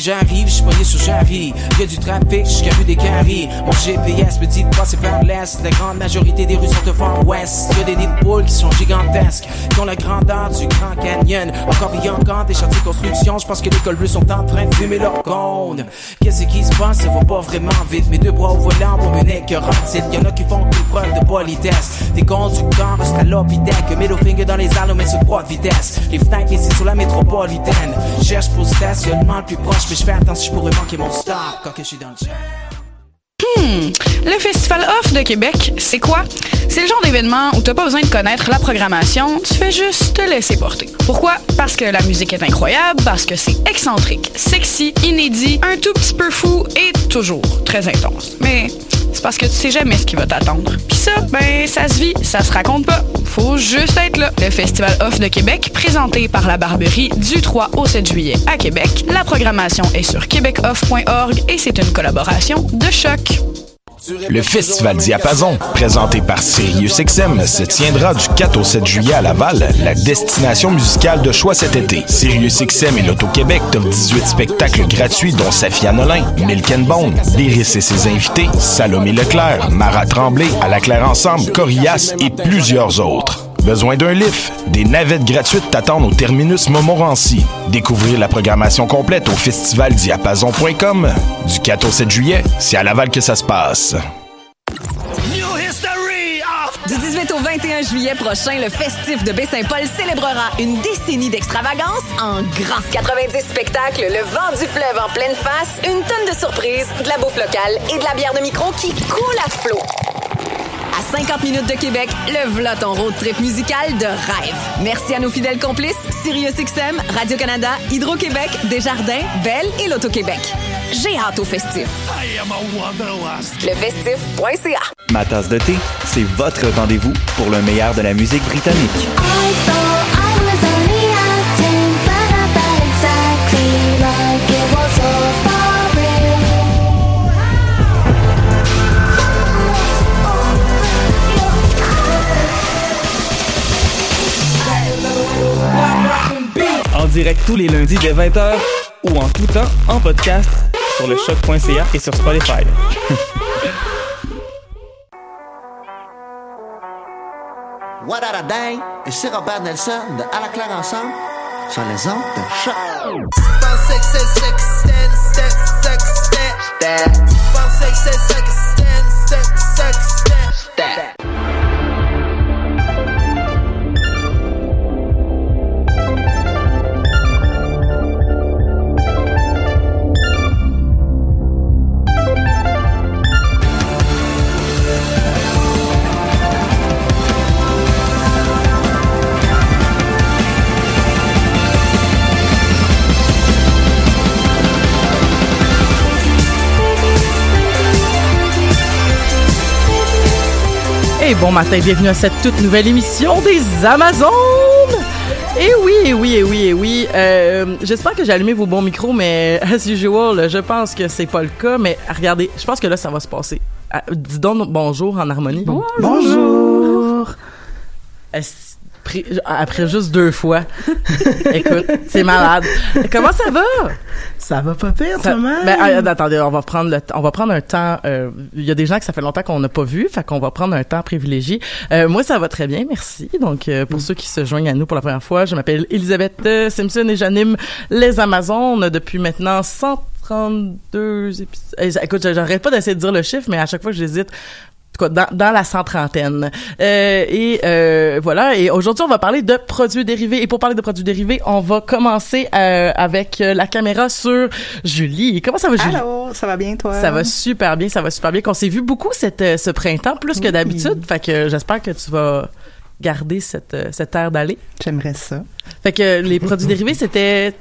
j'arrive, je suis pogné sur Jarry. Y'a du trafic, je suis des carrés. Mon GPS me dit de passer vers l'est. La grande majorité des rues sont devant ouest. Y'a des nids de poules qui sont gigantesques, qui ont la grandeur du Grand Canyon. Encore et encore, des chantiers de construction. Je pense que les colbus sont en train de fumer leur cône. Qu'est-ce qui se passe? Ça va pas vraiment vite. Mes deux bras au volant pour mener que rentite. Y'en a qui font des preuves de politesse. Des conducteurs, restent à l'opidec. Middle finger dans les airs, mais sur droite vitesse. Les fenêtres ici sur la métropolitaine. Cherche pour stationnement le plus proche, mais je fais attention, le jam. Le Festival Off de Québec, c'est quoi? C'est le genre d'événement où t'as pas besoin de connaître la programmation, tu fais juste te laisser porter. Pourquoi? Parce que la musique est incroyable, parce que c'est excentrique, sexy, inédit, un tout petit peu fou et toujours très intense. Mais c'est parce que tu sais jamais ce qui va t'attendre. Puis ça, ben, ça se vit, ça se raconte pas. Faut juste être là. Le Festival Off de Québec, présenté par la Barberie du 3 au 7 juillet à Québec. La programmation est sur québecoff.org et c'est une collaboration de choc. Le Festival Diapason, présenté par SiriusXM, se tiendra du 4 au 7 juillet à Laval, la destination musicale de choix cet été. SiriusXM et l'Auto-Québec t'offrent 18 spectacles gratuits dont Safia Nolin, Milk and Bone, Déris et ses invités, Salomé Leclerc, Mara Tremblay, À la Claire Ensemble, Corias et plusieurs autres. Besoin d'un lift? Des navettes gratuites t'attendent au terminus Montmorency. Découvrir la programmation complète au festivaldiapason.com. Du 4 au 7 juillet, c'est à Laval que ça se passe. Du 18 au 21 juillet prochain, le festif de Baie-Saint-Paul célébrera une décennie d'extravagance en grand. 90 spectacles, le vent du fleuve en pleine face, une tonne de surprises, de la bouffe locale et de la bière de micro qui coule à flot. À 50 minutes de Québec, le v'là ton road trip musical de rêve. Merci à nos fidèles complices, SiriusXM, Radio-Canada, Hydro-Québec, Desjardins, Belle et l'Auto-Québec. J'ai hâte au festif. Lefestif.ca Ma tasse de thé, c'est votre rendez-vous pour le meilleur de la musique britannique. Direct tous les lundis dès 20h ou en tout temps en podcast sur le choc.ca et sur Spotify. What a Day c'est Robert Nelson de À la claire ensemble sur les ondes de choc. Et bon matin, bienvenue à cette toute nouvelle émission des Amazones! Et oui, et oui, et oui, et oui. Euh, J'espère que j'ai allumé vos bons micros, mais as usual, je pense que c'est pas le cas. Mais regardez, je pense que là, ça va se passer. Ah, dis donc bonjour en harmonie. Bonjour! Est-ce- pri- Après juste deux fois. Écoute, c'est malade. Comment ça va? Ça va pas pire, Ça- toi-même? ben, ah, attendez, on va prendre le on va prendre un temps. euh, Il y a des gens que ça fait longtemps qu'on n'a pas vu, fait qu'on va prendre un temps privilégié. Euh, moi, ça va très bien, merci. Donc, euh, pour ceux qui se joignent à nous pour la première fois, je m'appelle Elisabeth euh, Simpson et j'anime les Amazones depuis maintenant 132 épisodes. Écoute, j'arrête pas d'essayer de dire le chiffre, mais à chaque fois que j'hésite. Tout cas, Dans, dans la cent-trentaine. Euh, et euh, voilà. Et aujourd'hui, on va parler de produits dérivés. Et pour parler de produits dérivés, on va commencer euh, avec euh, la caméra sur Julie. Comment ça va, Julie? Allô, ça va bien, toi? Ça va super bien, ça va super bien. Qu'on s'est vu beaucoup cette, euh, ce printemps, plus que d'habitude. Fait que j'espère que tu vas garder cette, euh, cette air d'aller. J'aimerais ça. Fait que les produits dérivés, c'était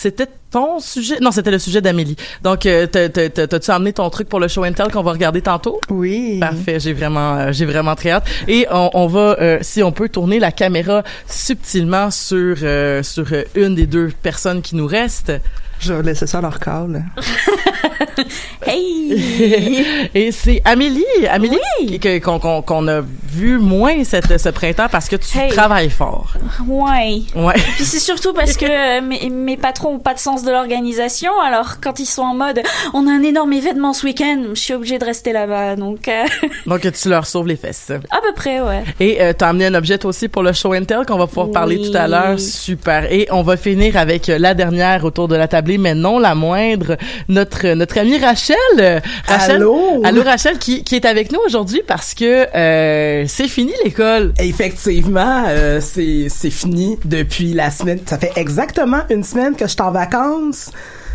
c'était ton sujet? Non, c'était le sujet d'Amélie. Donc, euh, t'as- t'as- t'as- t'as-tu amené ton truc pour le show and tell qu'on va regarder tantôt? Oui. Parfait, j'ai vraiment, euh, j'ai vraiment très hâte. Et on, on va, euh, si on peut, tourner la caméra subtilement sur sur sur euh, une des deux personnes qui nous restent. Je vais laisser ça à leur call. Hey! Et c'est Amélie, Amélie que- qu'on qu'on a vu moins cette, ce printemps parce que tu Hey. travailles fort. Ouais. Ouais. Puis c'est surtout parce que euh, mes, mes patrons ont pas de sens de l'organisation. Alors quand ils sont en mode, on a un énorme événement ce week-end, je suis obligée de rester là-bas. Donc euh, Donc tu leur sauves les fesses. à peu près, ouais. Et euh, t'as amené un objet aussi pour le show and tell qu'on va pouvoir parler Oui. tout à l'heure. Super. Et on va finir avec euh, la dernière autour de la tablée, mais non la moindre, notre notre amie Rachel. Euh, Rachel Allô? Allô Rachel qui, qui est avec nous aujourd'hui parce que euh, c'est fini l'école. Effectivement, euh, c'est c'est fini depuis la semaine. Ça fait exactement une semaine que je suis en vacances.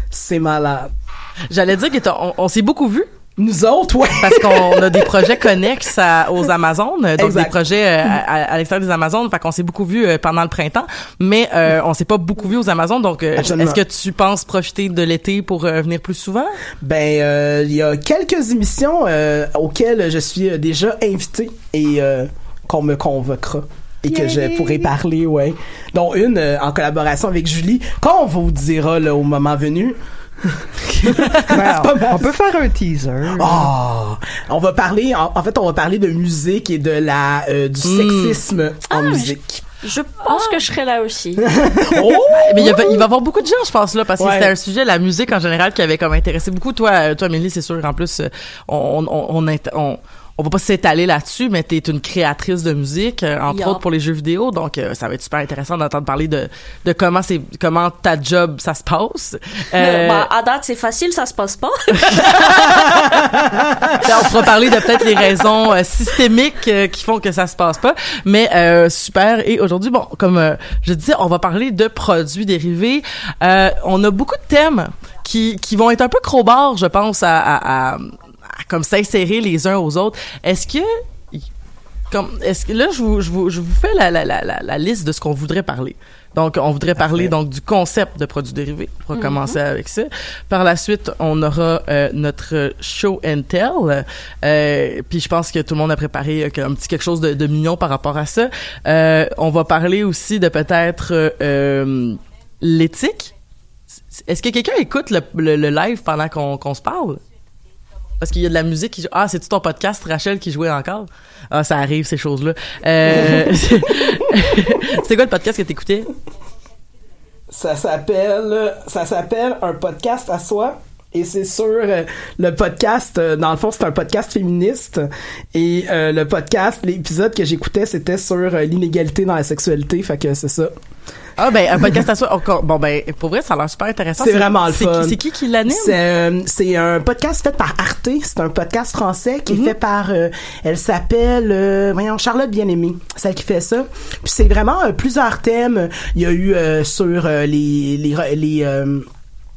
C'est malade. J'allais dire qu'on on, s'est beaucoup vu. Nous autres, ouais. Parce qu'on a des projets connexes à- aux Amazones, donc Exact. des projets euh, à, à- l'extérieur des Amazones. Fait qu'on s'est beaucoup vu euh, pendant le printemps, mais euh, on s'est pas beaucoup vu aux Amazones. Donc, euh, est-ce que tu penses profiter de l'été pour venir plus souvent? Ben, euh, il y a quelques émissions auxquelles je suis déjà invité et qu'on me convoquera. Et que je pourrai parler, ouais. Dont une euh, en collaboration avec Julie, qu'on vous dira là, au moment venu. Ben, on peut faire un teaser. Oh, on va parler, en, en fait, on va parler de musique et de la euh, du sexisme en musique. Je pense que je serai là aussi. Oh! Mais il, y a- il va y avoir beaucoup de gens, je pense, là, parce que Ouais. c'était un sujet, la musique en général, qui avait comme intéressé beaucoup. Toi, euh, toi, Amélie, c'est sûr, en plus, euh, on, on, on, on, on va pas s'étaler là-dessus, mais t'es une créatrice de musique, euh, entre Yeah. autres pour les jeux vidéo, donc euh, ça va être super intéressant d'entendre parler de, de comment c'est, comment ta job, ça se passe. Euh, Bah, à date, c'est facile, ça se passe pas. Là, on pourra parler de peut-être les raisons euh, systémiques euh, qui font que ça se passe pas. Mais euh, super. Et aujourd'hui, bon, comme je disais, on va parler de produits dérivés. Euh, on a beaucoup de thèmes qui, qui vont être un peu crowbar, je pense, à, à, à- à comme s'insérer les uns aux autres. Est-ce que comme est-ce que là je vous, je vous, je vous fais la, la, la, la, la liste de ce qu'on voudrait parler. Donc on voudrait parler donc du concept de produits dérivés. On va commencer avec ça. Par la suite, on aura euh, notre show and tell. Euh, puis je pense que tout le monde a préparé euh, un petit quelque chose de, de mignon par rapport à ça. Euh, on va parler aussi de peut-être euh, euh, l'éthique. Est-ce que quelqu'un écoute le, le, le live pendant qu'on qu'on se parle? Parce qu'il y a de la musique qui. Ah, c'est-tu ton podcast, Rachel, qui jouait encore? Ah, ça arrive, ces choses-là. Euh, c'est quoi le podcast que t'écoutais? Ça s'appelle, ça s'appelle un podcast à soi. Et c'est sur euh, le podcast, euh, dans le fond, c'est un podcast féministe. Et euh, le podcast, l'épisode que j'écoutais, c'était sur euh, l'inégalité dans la sexualité. Fait que c'est ça. Ah, ben, un podcast à soi. encore- Bon, ben, pour vrai, ça a l'air super intéressant. C'est vraiment le fun. C'est qui qui l'anime? C'est euh, c'est un podcast fait par Arte. C'est un podcast français qui Mhm. est fait par. euh, elle s'appelle, euh, voyons, Charlotte Bien-Aimée, celle qui fait ça. Puis c'est vraiment euh, plusieurs thèmes. Il y a eu euh, sur les les les euh,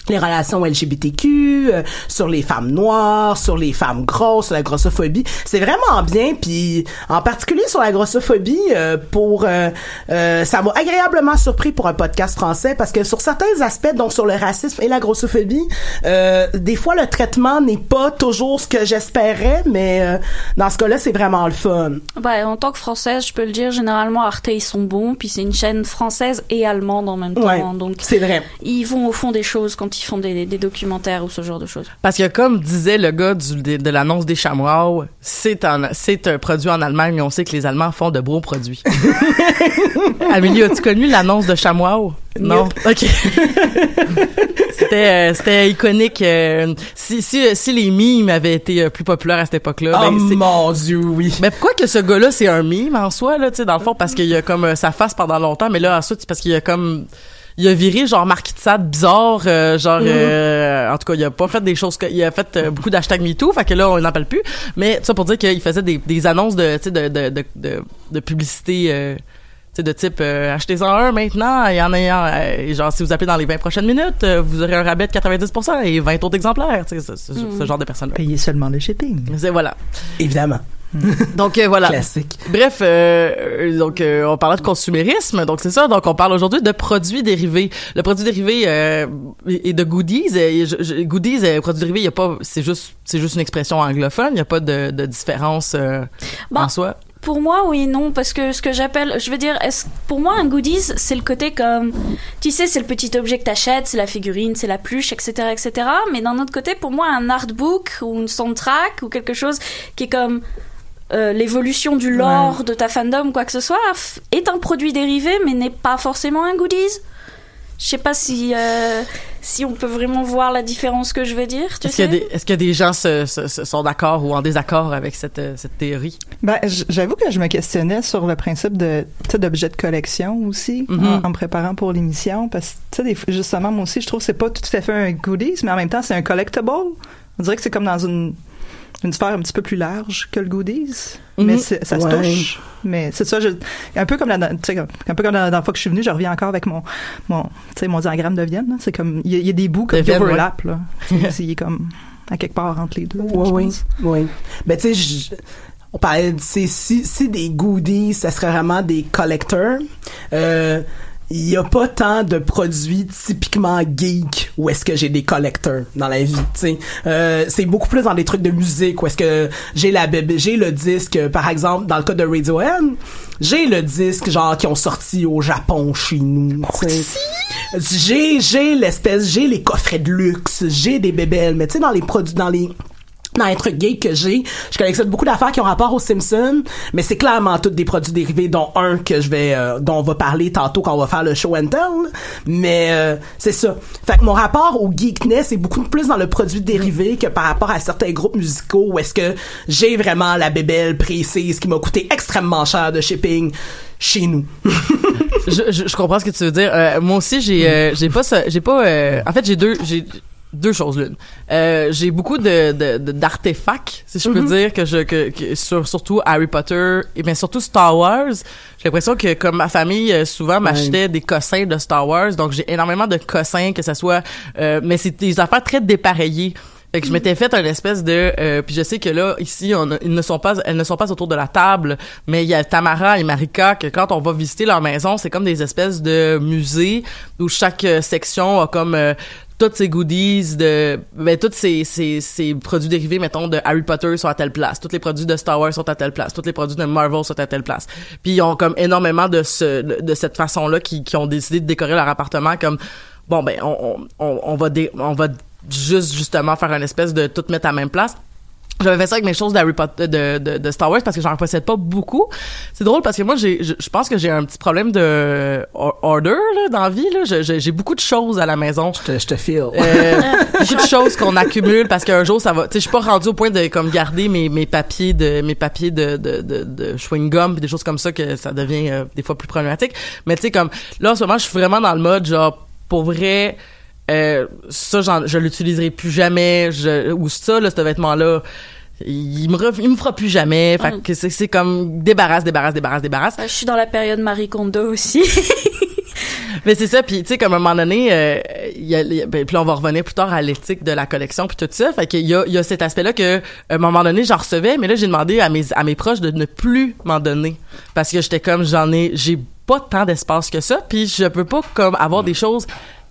les relations LGBTQ, euh, sur les femmes noires, sur les femmes grosses, sur la grossophobie. C'est vraiment bien, puis en particulier sur la grossophobie, euh, pour euh, euh, ça m'a agréablement surpris pour un podcast français parce que sur certains aspects, donc sur le racisme et la grossophobie, euh, des fois le traitement n'est pas toujours ce que j'espérais, mais euh, dans ce cas-là, c'est vraiment le fun. bah, en tant que française, je peux le dire, généralement, Arte, ils sont bons. Puis c'est une chaîne française et allemande en même temps. Ouais, donc, c'est vrai. ils vont au fond des choses quand font des, des documentaires ou ce genre de choses. Parce que comme disait le gars du- de, de l'annonce des chamois, c'est un, c'est un produit en Allemagne, mais on sait que les Allemands font de bons produits. Amélie, as-tu connu l'annonce de chamois? Non? OK. c'était, euh, c'était iconique. euh, si, si, si les mimes avaient été euh, plus populaires à cette époque-là, Oh ben, c'est- mon dieu, oui. mais pourquoi que ce gars-là, c'est un mime en soi, là, tu sais, dans le fond, parce qu'il y a comme euh, sa face pendant longtemps, mais là, ensuite, c'est parce qu'il y a comme il a viré genre Marquis de Sade bizarre euh, genre Mhm. euh, en tout cas il a pas fait des choses que, il a fait euh, beaucoup d'hashtags MeToo fait que là on n'en parle plus mais ça pour dire qu'il faisait des, des annonces de tu sais de, de, de, de, de publicité euh, tu sais, de type euh, achetez-en un maintenant et en ayant euh, genre si vous appelez dans les 20 prochaines minutes euh, vous aurez un rabais de 90% et 20 autres exemplaires tu sais ce, ce- Mhm. ce genre de personnes Payez seulement le shipping. c'est voilà Évidemment. Donc euh, voilà. Classique. Bref, euh, donc euh, on parlait de consumérisme, donc c'est ça. Donc on parle aujourd'hui de produits dérivés. Le produit dérivé et de goodies. je- je- goodies, euh, produits dérivés, il y a pas, c'est juste, c'est juste une expression anglophone. Il n'y a pas de, de différence en soi. Pour moi, oui, non, parce que ce que j'appelle, je veux dire, pour moi, un goodies, c'est le côté comme, tu sais, c'est le petit objet que t'achètes, c'est la figurine, c'est la pluche, etc., etc. Mais d'un autre côté, pour moi, un artbook ou une soundtrack ou quelque chose qui est comme euh, l'évolution du lore de ta fandom, quoi que ce soit, est un produit dérivé, mais n'est pas forcément un goodies. Je sais pas si euh, si on peut vraiment voir la différence que je veux dire. Tu Est-ce qu'il y a sais? des, est-ce qu'il y a des gens se, se- se- sont d'accord ou en désaccord avec cette, euh, cette théorie? Ben, j'avoue que je me questionnais sur le principe de, d'objets de collection aussi, Mhm. en, en me préparant pour l'émission, parce que, justement, moi aussi, je trouve que c'est pas tout à fait un goodies, mais en même temps, c'est un collectible. On dirait que c'est comme dans une, une sphère un petit peu plus large que le goodies, mais Mhm. c'est- ça se touche. Mais c'est ça, je, un peu comme la, tu sais, un peu comme la dernière fois que je suis venue, je reviens encore avec mon, mon, tu sais, mon diagramme de Vienne. C'est comme, il y, y a des bouts comme qui Vienne, ouais. overlap, là. C'est- comme, à quelque part entre les deux. Oui, oui, oui. Ben, tu sais, on parlait si, si des goodies, ça serait vraiment des collectors. Euh, il y a pas tant de produits typiquement geek où est-ce que j'ai des collecteurs dans la vie. Euh, c'est beaucoup plus dans des trucs de musique où est-ce que j'ai la j'ai le disque, par exemple, dans le cas de Radiohead, j'ai le disque genre qui ont sorti au Japon chez nous. J'ai j'ai l'espèce, j'ai les coffrets de luxe, j'ai des bébelles, mais tu sais dans les produits dans les dans trucs gays que j'ai, je collectionne beaucoup d'affaires qui ont rapport aux Simpsons, mais c'est clairement tous des produits dérivés, dont un que je vais, euh, dont on va parler tantôt quand on va faire le show and tell. Mais euh, c'est ça. Fait que mon rapport au geekness est beaucoup plus dans le produit dérivé que par rapport à certains groupes musicaux où est-ce que j'ai vraiment la bébelle précise qui m'a coûté extrêmement cher de shipping chez nous. je, je, je comprends ce que tu veux dire. Euh, moi aussi, j'ai euh, j'ai pas ça, j'ai pas. euh, en fait, j'ai deux j'ai deux choses l'une. Euh, j'ai beaucoup de d'artefacts, si je peux Mhm. dire que je que, que sur surtout Harry Potter et bien surtout Star Wars. J'ai l'impression que comme ma famille euh, souvent m'achetait des cossins de Star Wars, donc j'ai énormément de cossins que ça soit. euh, mais c'est des affaires très dépareillées. Fait que je m'étais fait une espèce de euh, puis je sais que là ici on a- ils ne sont pas elles ne sont pas autour de la table mais il y a Tamara et Marika que quand on va visiter leur maison c'est comme des espèces de musées où chaque euh, section a comme euh, toutes ces goodies de ben tous ces, ces, ces produits dérivés mettons de Harry Potter sont à telle place. Tous les produits de Star Wars sont à telle place. Tous les produits de Marvel sont à telle place. Puis ils ont comme énormément de ce de, cette façon là qui, qui ont décidé de décorer leur appartement comme bon ben on on, on, va dé- on va juste justement faire une espèce de tout mettre à même place j'avais fait ça avec mes choses d'Harry Potter de, de, de Star Wars parce que j'en possède pas beaucoup. C'est drôle parce que moi j'ai je, je pense que j'ai un petit problème de or- order là dans la vie là, j'ai beaucoup de choses à la maison. Je te, je te feel. Euh, beaucoup de choses qu'on accumule parce qu'un jour ça va tu sais je suis pas rendu au point de comme garder mes mes papiers de mes papiers de de de, de chewing gum puis des choses comme ça que ça devient euh, des fois plus problématique. Mais tu sais comme là en ce moment je suis vraiment dans le mode genre pour vrai euh, ça j'en- je l'utiliserai plus jamais. Je, ou ça là ce vêtement là il me ref- il me fera plus jamais. Fait Mm. que c'est c'est comme débarrasse débarrasse débarrasse débarrasse. Je suis dans la période Marie Kondo aussi. mais c'est ça puis tu sais comme à un moment donné euh, il y a, y a- ben, puis on va revenir plus tard à l'éthique de la collection puis tout ça. Fait qu'il y a il y a cet aspect là que à un moment donné j'en recevais mais là j'ai demandé à mes à mes proches de ne plus m'en donner. Parce que j'étais comme j'en ai j'ai pas tant d'espace que ça puis je peux pas comme avoir des choses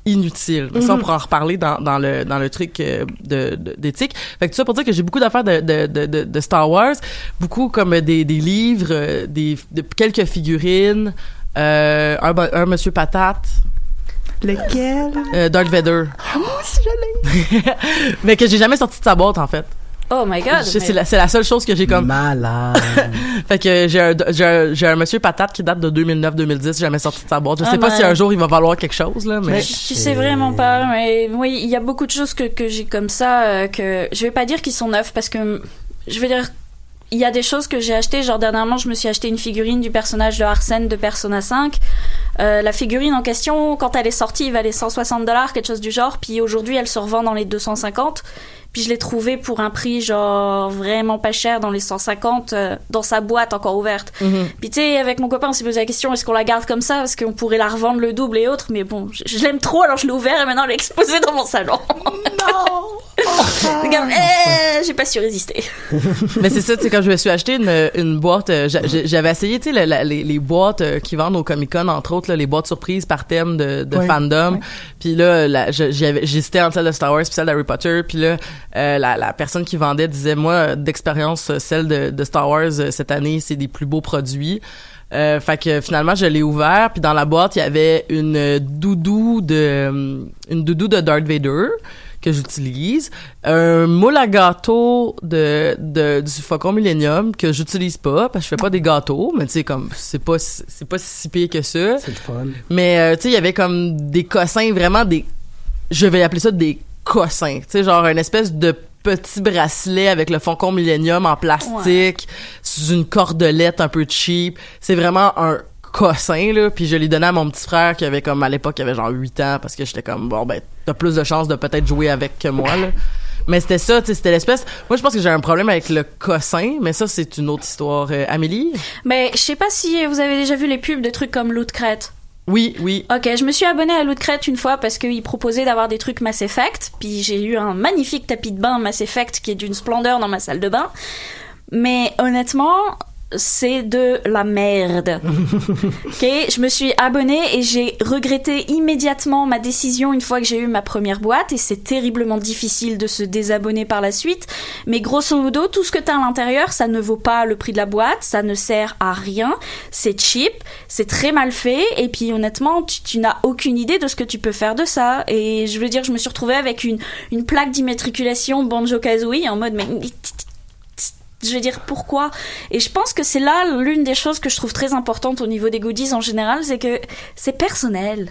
inutiles. Mais ça, on Mhm. pourra en reparler dans, dans le dans le truc euh, de de- d'éthique. Fait que tout ça pour dire que j'ai beaucoup d'affaires de, de, de, Star Wars, beaucoup comme des, des livres, euh, des de, quelques figurines, euh, un, un Monsieur Patate, Lequel? euh, Darth Vader. Moi aussi, je l'ai. mais que j'ai jamais sorti de sa boîte en fait. Oh my god. Je- C'est mais- la, c'est la seule chose que j'ai comme. Malade. fait que j'ai un, j'ai un, j'ai un Monsieur Patate qui date de 2009-2010, jamais sorti de sa boîte. Je Ah, sais pas ben. si un jour il va valoir quelque chose là, mais. Tu sais vraiment pas, mais oui, il y a beaucoup de choses que, que j'ai comme ça, euh, que je vais pas dire qu'ils sont neufs parce que je vais dire, il y a des choses que j'ai achetées. Genre dernièrement, je me suis acheté une figurine du personnage de Arsène de Persona 5. Euh, la figurine en question, quand elle est sortie, il valait 160 dollars, quelque chose du genre. Puis aujourd'hui, elle se revend dans les 250. Puis je l'ai trouvée pour un prix genre vraiment pas cher dans les 150 euh, dans sa boîte encore ouverte. Mhm. Puis tu sais, avec mon copain, on s'est posé la question est-ce qu'on la garde comme ça? Parce qu'on pourrait la revendre le double et autres. Mais bon, je, je l'aime trop, alors je l'ai ouvert et maintenant elle est exposée dans mon salon. non. C'est comme, eh, j'ai pas su résister. Mais c'est ça, tu sais, quand je me suis acheté une, une boîte, euh, j'a- j'a- j'avais essayé, tu sais, les, les boîtes euh, qui vendent au Comic-Con, entre autres, là, les boîtes surprises par thème de, fandom. Puis là, j'avais- j'hésitais entre celle de Star Wars puis celle d'Harry Potter. Puis là, la, la personne qui vendait disait, moi, d'expérience, euh, celle de, de Star Wars euh, cette année, c'est des plus beaux produits. Euh, fait que finalement je l'ai ouvert puis dans la boîte il y avait une euh, doudou de euh, une doudou de Darth Vader que j'utilise un moule à gâteau de, de du Faucon Millennium que j'utilise pas parce que je fais pas des gâteaux mais tu sais comme c'est pas si- c'est pas si pire que ça C'est le fun. mais euh, tu sais il y avait comme des cossins vraiment des je vais appeler ça des cossins tu sais genre une espèce de petit bracelet avec le Faucon Millennium en plastique sous une cordelette un peu cheap. C'est vraiment un cossin là. Puis je l'ai donné à mon petit frère qui avait comme à l'époque il avait genre 8 ans parce que j'étais comme bon ben t'as plus de chances de peut-être jouer avec que moi là. Mais c'était ça tu sais c'était l'espèce. Moi je pense que j'ai un problème avec le cossin mais ça c'est une autre histoire Euh, Amélie. Mais je sais pas si vous avez déjà vu les pubs de trucs comme Loot Crate. Oui oui Ok, je me suis abonnée à Loot Crate une fois parce qu'ils proposaient d'avoir des trucs Mass Effect, puis j'ai eu un magnifique tapis de bain Mass Effect qui est d'une splendeur dans ma salle de bain. Mais honnêtement, c'est de la merde. ok, je me suis abonnée et j'ai regretté immédiatement ma décision une fois que j'ai eu ma première boîte et c'est terriblement difficile de se désabonner par la suite. Mais grosso modo, tout ce que t'as à l'intérieur, ça ne vaut pas le prix de la boîte, ça ne sert à rien, c'est cheap, c'est très mal fait et puis honnêtement, tu, tu n'as aucune idée de ce que tu peux faire de ça. Et je veux dire, je me suis retrouvée avec une, une plaque d'immatriculation Banjo Kazooie en mode mais je veux dire pourquoi. Et je pense que c'est là l'une des choses que je trouve très importante au niveau des goodies en général c'est que c'est personnel.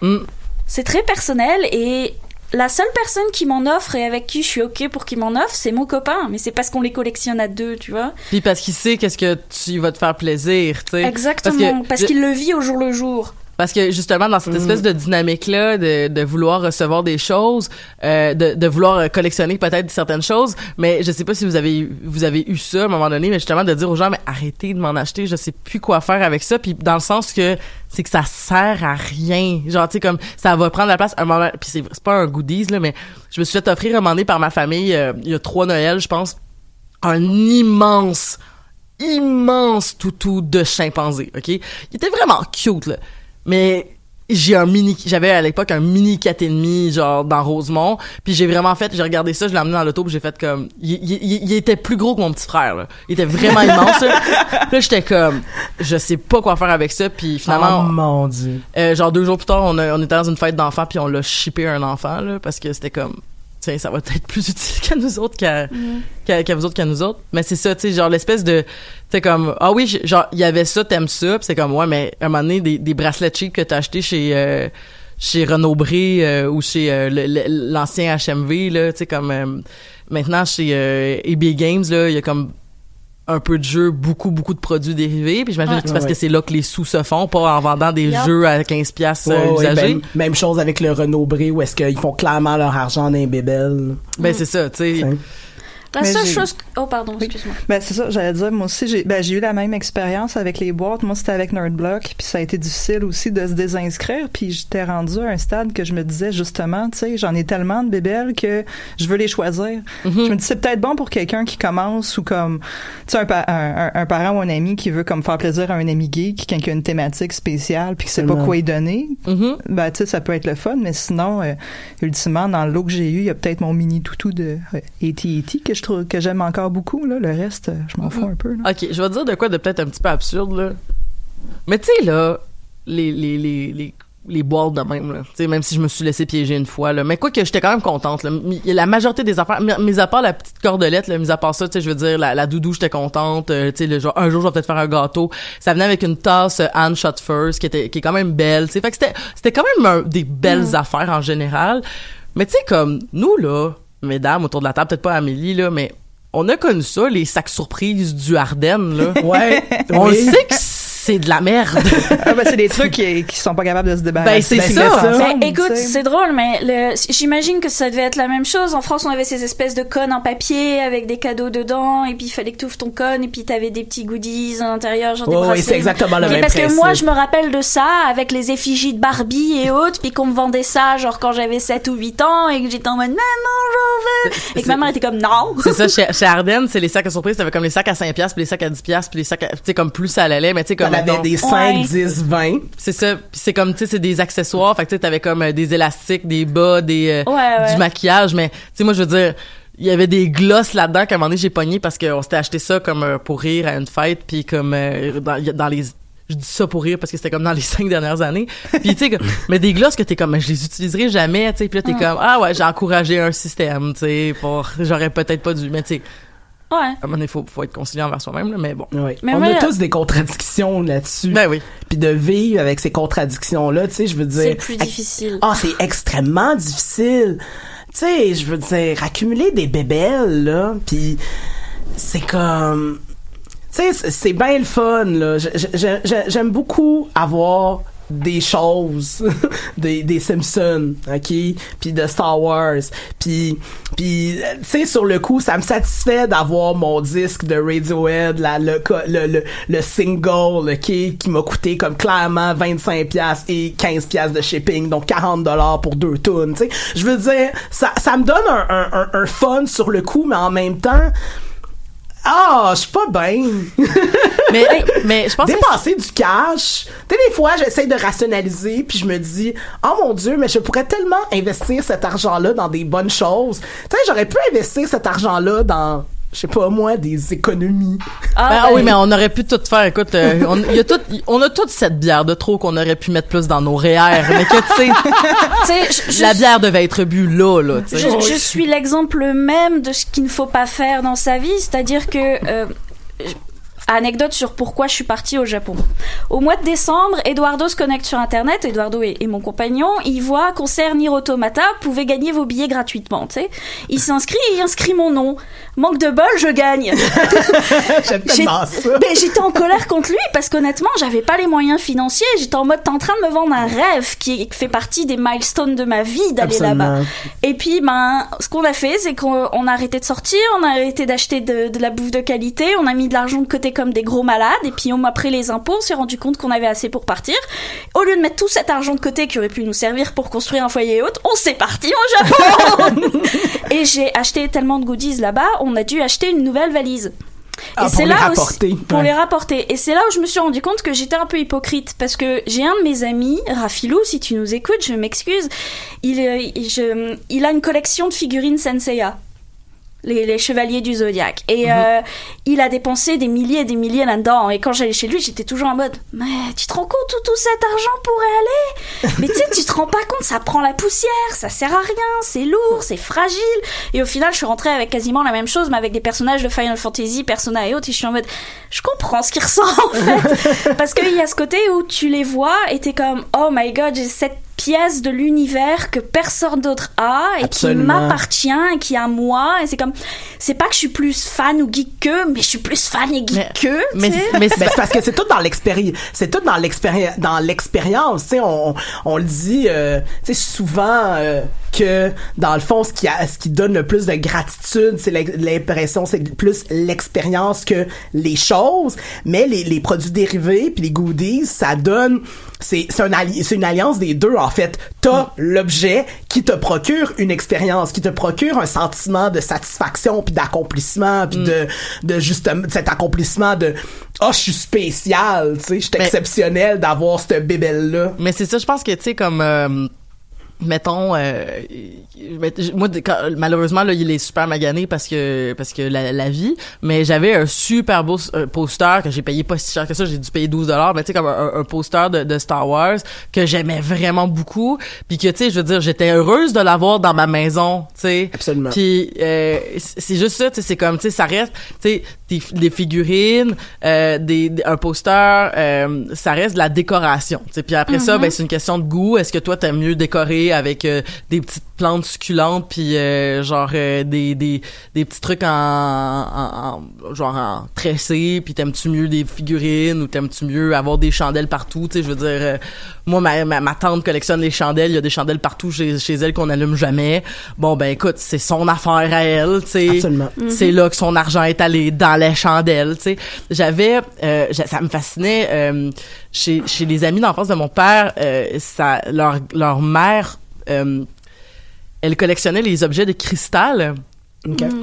Mm. c'est très personnel et la seule personne qui m'en offre et avec qui je suis ok pour qu'il m'en offre c'est mon copain. Mais c'est parce qu'on les collectionne à deux tu vois. Puis parce qu'il sait qu'est-ce que tu vas te faire plaisir, tu sais. exactement parce, qu'il le vit au jour le jour Parce que justement, dans cette espèce de dynamique-là, de, de vouloir recevoir des choses, euh, de, de vouloir euh, collectionner peut-être certaines choses, mais je sais pas si vous avez eu- vous avez eu ça à un moment donné, mais justement de dire aux gens, mais arrêtez de m'en acheter, je sais plus quoi faire avec ça, puis dans le sens que c'est que ça sert à rien, genre tu sais comme ça va prendre la place à un moment, puis c'est c'est pas un goodies là, mais je me suis fait offrir un moment donné par ma famille euh, il y a trois Noëls, je pense, un immense immense toutou de chimpanzé, OK? Il était vraiment cute, là. Mais j'ai un mini j'avais à l'époque un mini 4,5 genre dans Rosemont puis j'ai vraiment fait j'ai regardé ça je l'ai emmené dans l'auto puis j'ai fait comme il, il- était plus gros que mon petit frère là. il était vraiment immense là, là j'étais comme je sais pas quoi faire avec ça puis finalement Oh mon dieu. euh, genre deux jours plus tard, on, a- on était dans une fête d'enfants puis on l'a shippé un enfant là parce que c'était comme tiens ça va être plus utile qu'à nous autres qu'à qu'à vous autres qu'à nous autres. Mais c'est ça tu sais genre l'espèce de tu comme ah oui genre il y avait ça t'aimes ça puis c'est comme ouais mais à un moment donné des, des bracelets cheap que t'as acheté chez euh, chez Renaud Bré euh, ou chez euh, l'ancien HMV là tu sais comme euh, maintenant chez EB Games là il y a comme un peu de jeux, beaucoup, beaucoup de produits dérivés. Puis j'imagine Ouais. que c'est parce Ouais. que c'est là que les sous se font, pas en vendant des Yep. jeux à 15 piastres Ouais, euh, ouais, usagés. ben, même chose avec le Renault Bré où est-ce qu'ils font clairement leur argent dans les bébelles. Ben, c'est ça, tu sais. La Mais seule chose oh pardon excuse-moi Ben c'est ça, j'allais dire moi aussi j'ai ben j'ai eu la même expérience avec les boîtes. Moi c'était avec Nerdblock, puis ça a été difficile aussi de se désinscrire, puis j'étais rendue à un stade que je me disais justement, tu sais, j'en ai tellement de bébelles que je veux les choisir. Je me dis c'est peut-être bon pour quelqu'un qui commence ou comme tu sais un, pa- un, un- un parent ou un ami qui veut comme faire plaisir à un ami gay qui qui a une thématique spéciale puis qui sait pas quoi y donner. Mm-hmm. Ben tu sais ça peut être le fun, mais sinon euh, ultimement dans le lot que j'ai eu, il y a peut-être mon mini toutou de euh, AT&T que je trouve que j'aime encore beaucoup là, le reste euh, je m'en fous un peu là. OK, je vais te dire de quoi de peut-être un petit peu absurde, là. Mais tu sais, là, les, les, les, les, les boîtes de même, là. Tu sais, même si je me suis laissé piéger une fois, là. Mais quoi que j'étais quand même contente, là. La majorité des affaires, mi- mis à part la petite cordelette, là, mis à part ça, tu je veux dire, la, la doudou, j'étais contente. euh, tu sais, le genre, un jour, je vais peut-être faire un gâteau. Ça venait avec une tasse euh, Anne Shot First, qui était, qui est quand même belle, tu sais. Fait que c'était, c'était quand même un- des belles affaires en général. Mais tu sais, comme, nous, là, mesdames, autour de la table, peut-être pas Amélie, là, mais on a connu ça, les sacs surprises du Ardennes, là. Ouais, On oui. sait que c'est de la merde. Ah, ben, c'est des trucs qui, qui sont pas capables de se débarrasser. Ben, c'est Ben, ça. ensemble, Mais écoute, tu sais. c'est drôle, mais j'imagine que ça devait être la même chose. En France, on avait ces espèces de connes en papier avec des cadeaux dedans, et puis il fallait que tu ouvres ton conne, et puis t'avais des petits goodies à l'intérieur, genre des Ouais, ouais, bracelets. c'est exactement le même Parce que principe. moi, je me rappelle de ça avec les effigies de Barbie et autres, puis qu'on me vendait ça, genre quand j'avais 7 ou 8 ans, et que j'étais en mode, non, j'en veux. Et que ma mère était comme, non. C'est ça, chez, chez Ardennes, c'est les sacs à surprise, t'avais comme les sacs à 5 piastres, puis les sacs à 10 piastres, puis les sacs à, tu sais, comme plus ça allait, mais tu sais, comme. Des 5, 10, 20. C'est ça, puis c'est comme, tu sais, c'est des accessoires, fait que tu sais, t'avais comme euh, des élastiques, des bas, des, euh, Ouais, ouais. du maquillage, mais tu sais, moi, je veux dire, il y avait des glosses là-dedans qu'à un moment donné, j'ai pogné parce qu'on s'était acheté ça comme euh, pour rire à une fête, puis comme dans, dans les je dis ça pour rire parce que c'était comme dans les cinq dernières années. Puis tu sais, mais des glosses que t'es comme, je les utiliserai jamais, tu sais. Puis là t'es Mm. comme, ah ouais, j'ai encouragé un système, tu sais, pour, j'aurais peut-être pas dû, mais tu sais, Ouais. à un moment donné, faut, faut être conciliant envers soi-même, là, mais bon. Mais on a tous des contradictions là-dessus. Ben oui. Puis de vivre avec ces contradictions-là, tu sais, je veux dire. C'est plus difficile. Ah, c'est extrêmement difficile. Tu sais, je veux dire, accumuler des bébelles, là, puis c'est comme... Tu sais, c'est- bien le fun, là. J'aime beaucoup avoir des choses des, des Simpsons, OK? Puis de Star Wars. Puis, puis tu sais, sur le coup, ça me satisfait d'avoir mon disque de Radiohead, la, le, le, le, le single, OK? Qui m'a coûté comme clairement 25$ piastres et 15$ piastres de shipping, donc 40$ pour deux tonnes, tu sais. Je veux dire, ça, ça me donne un, un, un fun sur le coup, mais en même temps... Ah, je suis pas bien. Mais, mais je pense que Dépenser du cash. Tu sais, des fois, j'essaie de rationaliser, puis je me dis, oh mon Dieu, mais je pourrais tellement investir cet argent-là dans des bonnes choses. Tu sais, j'aurais pu investir cet argent-là dans, je sais pas moi, des économies. Ah, Ben, ah ben, oui, mais on aurait pu tout faire. Écoute, euh, on, il y a tout, on a toute cette bière de trop qu'on aurait pu mettre plus dans nos REER. Mais que, tu sais, la bière devait être bu là, là. Je, je suis l'exemple même de ce qu'il ne faut pas faire dans sa vie, c'est-à-dire que euh, Anecdote sur pourquoi je suis partie au Japon. Au mois de décembre, Eduardo se connecte sur Internet, Eduardo est, est mon compagnon, il voit concert Nier Automata, pouvez gagner vos billets gratuitement, tu sais. Il s'inscrit et il inscrit mon nom. Manque de bol, je gagne. Ben, j'étais en colère contre lui parce qu'honnêtement, j'avais pas les moyens financiers. J'étais en mode, t'es en train de me vendre un rêve qui fait partie des milestones de ma vie d'aller là-bas. Et puis, ben, ce qu'on a fait, c'est qu'on on a arrêté de sortir, on a arrêté d'acheter de, de la bouffe de qualité, on a mis de l'argent de côté comme des gros malades, et puis on m'a pris les impôts, on s'est rendu compte qu'on avait assez pour partir. Au lieu de mettre tout cet argent de côté qui aurait pu nous servir pour construire un foyer et autres, on s'est parti au Japon! et j'ai acheté tellement de goodies là-bas, on a dû acheter une nouvelle valise. Ah, et pour c'est les là rapporter. aussi pour Ouais. les rapporter. Et c'est là où je me suis rendu compte que j'étais un peu hypocrite parce que j'ai un de mes amis, Rafilou, si tu nous écoutes, je m'excuse. Il, euh, il- je- il a une collection de figurines Senseiya. Les, les chevaliers du zodiaque. Et euh, il a dépensé des milliers et des milliers là-dedans. Et quand j'allais chez lui, j'étais toujours en mode Mais tu te rends compte où tout cet argent pourrait aller? Mais tu sais, tu te rends pas compte, ça prend la poussière, ça sert à rien, c'est lourd, c'est fragile. Et au final, je suis rentrée avec quasiment la même chose, mais avec des personnages de Final Fantasy, Persona et autres. Et je suis en mode Je comprends ce qu'il ressent en fait. Parce qu'il y a ce côté où tu les vois et t'es comme Oh my god, j'ai cette pièce de l'univers que personne d'autre a et Absolument. qui m'appartient et qui est à moi et c'est comme c'est pas que je suis plus fan ou geek qu'eux mais je suis plus fan et geek qu'eux mais- tu sais. mais Ben, c'est parce que c'est tout dans l'expérience c'est tout dans l'expérience dans l'expérience tu sais on, on le dit euh, tu sais souvent euh, que dans le fond ce qui a, ce qui donne le plus de gratitude c'est l'impression c'est plus l'expérience que les choses. Mais les, les produits dérivés puis les goodies ça donne c'est c'est un c'est une alliance des deux en fait. T'as l'objet qui te procure une expérience qui te procure un sentiment de satisfaction puis d'accomplissement puis de de justement cet accomplissement de oh je suis spécial tu sais je suis exceptionnel d'avoir cette bébelle là Mais c'est ça, je pense que, tu sais, comme... euh, mettons euh, moi quand- malheureusement là il est super magané parce que parce que la, la vie mais j'avais un super beau euh, poster que j'ai payé pas si cher que ça j'ai dû payer 12 dollars mais tu sais comme un, un poster de, de Star Wars que j'aimais vraiment beaucoup puis que tu sais je veux dire j'étais heureuse de l'avoir dans ma maison tu sais Absolument. puis euh, c'est juste ça tu sais c'est comme tu sais ça reste tu sais des, des figurines euh, des, des- un poster euh, ça reste de la décoration tu sais puis après ça Mhm. ben c'est une question de goût est-ce que toi t'aimes mieux décorer avec euh, des petites plantes succulentes puis euh, genre euh, des, des des petits trucs en, en, en- genre en tressé puis t'aimes-tu mieux des figurines ou t'aimes-tu mieux avoir des chandelles partout? Tu sais je veux dire euh, moi ma, ma ma tante collectionne les chandelles. Il y a des chandelles partout chez, chez elle qu'on allume jamais. Bon ben écoute c'est son affaire à elle tu sais. Absolument. c'est là que son argent est allé dans les chandelles tu sais. J'avais euh, ça me fascinait euh, chez chez les amis d'enfance de mon père euh, ça leur leur mère euh, elle collectionnait les objets de cristal.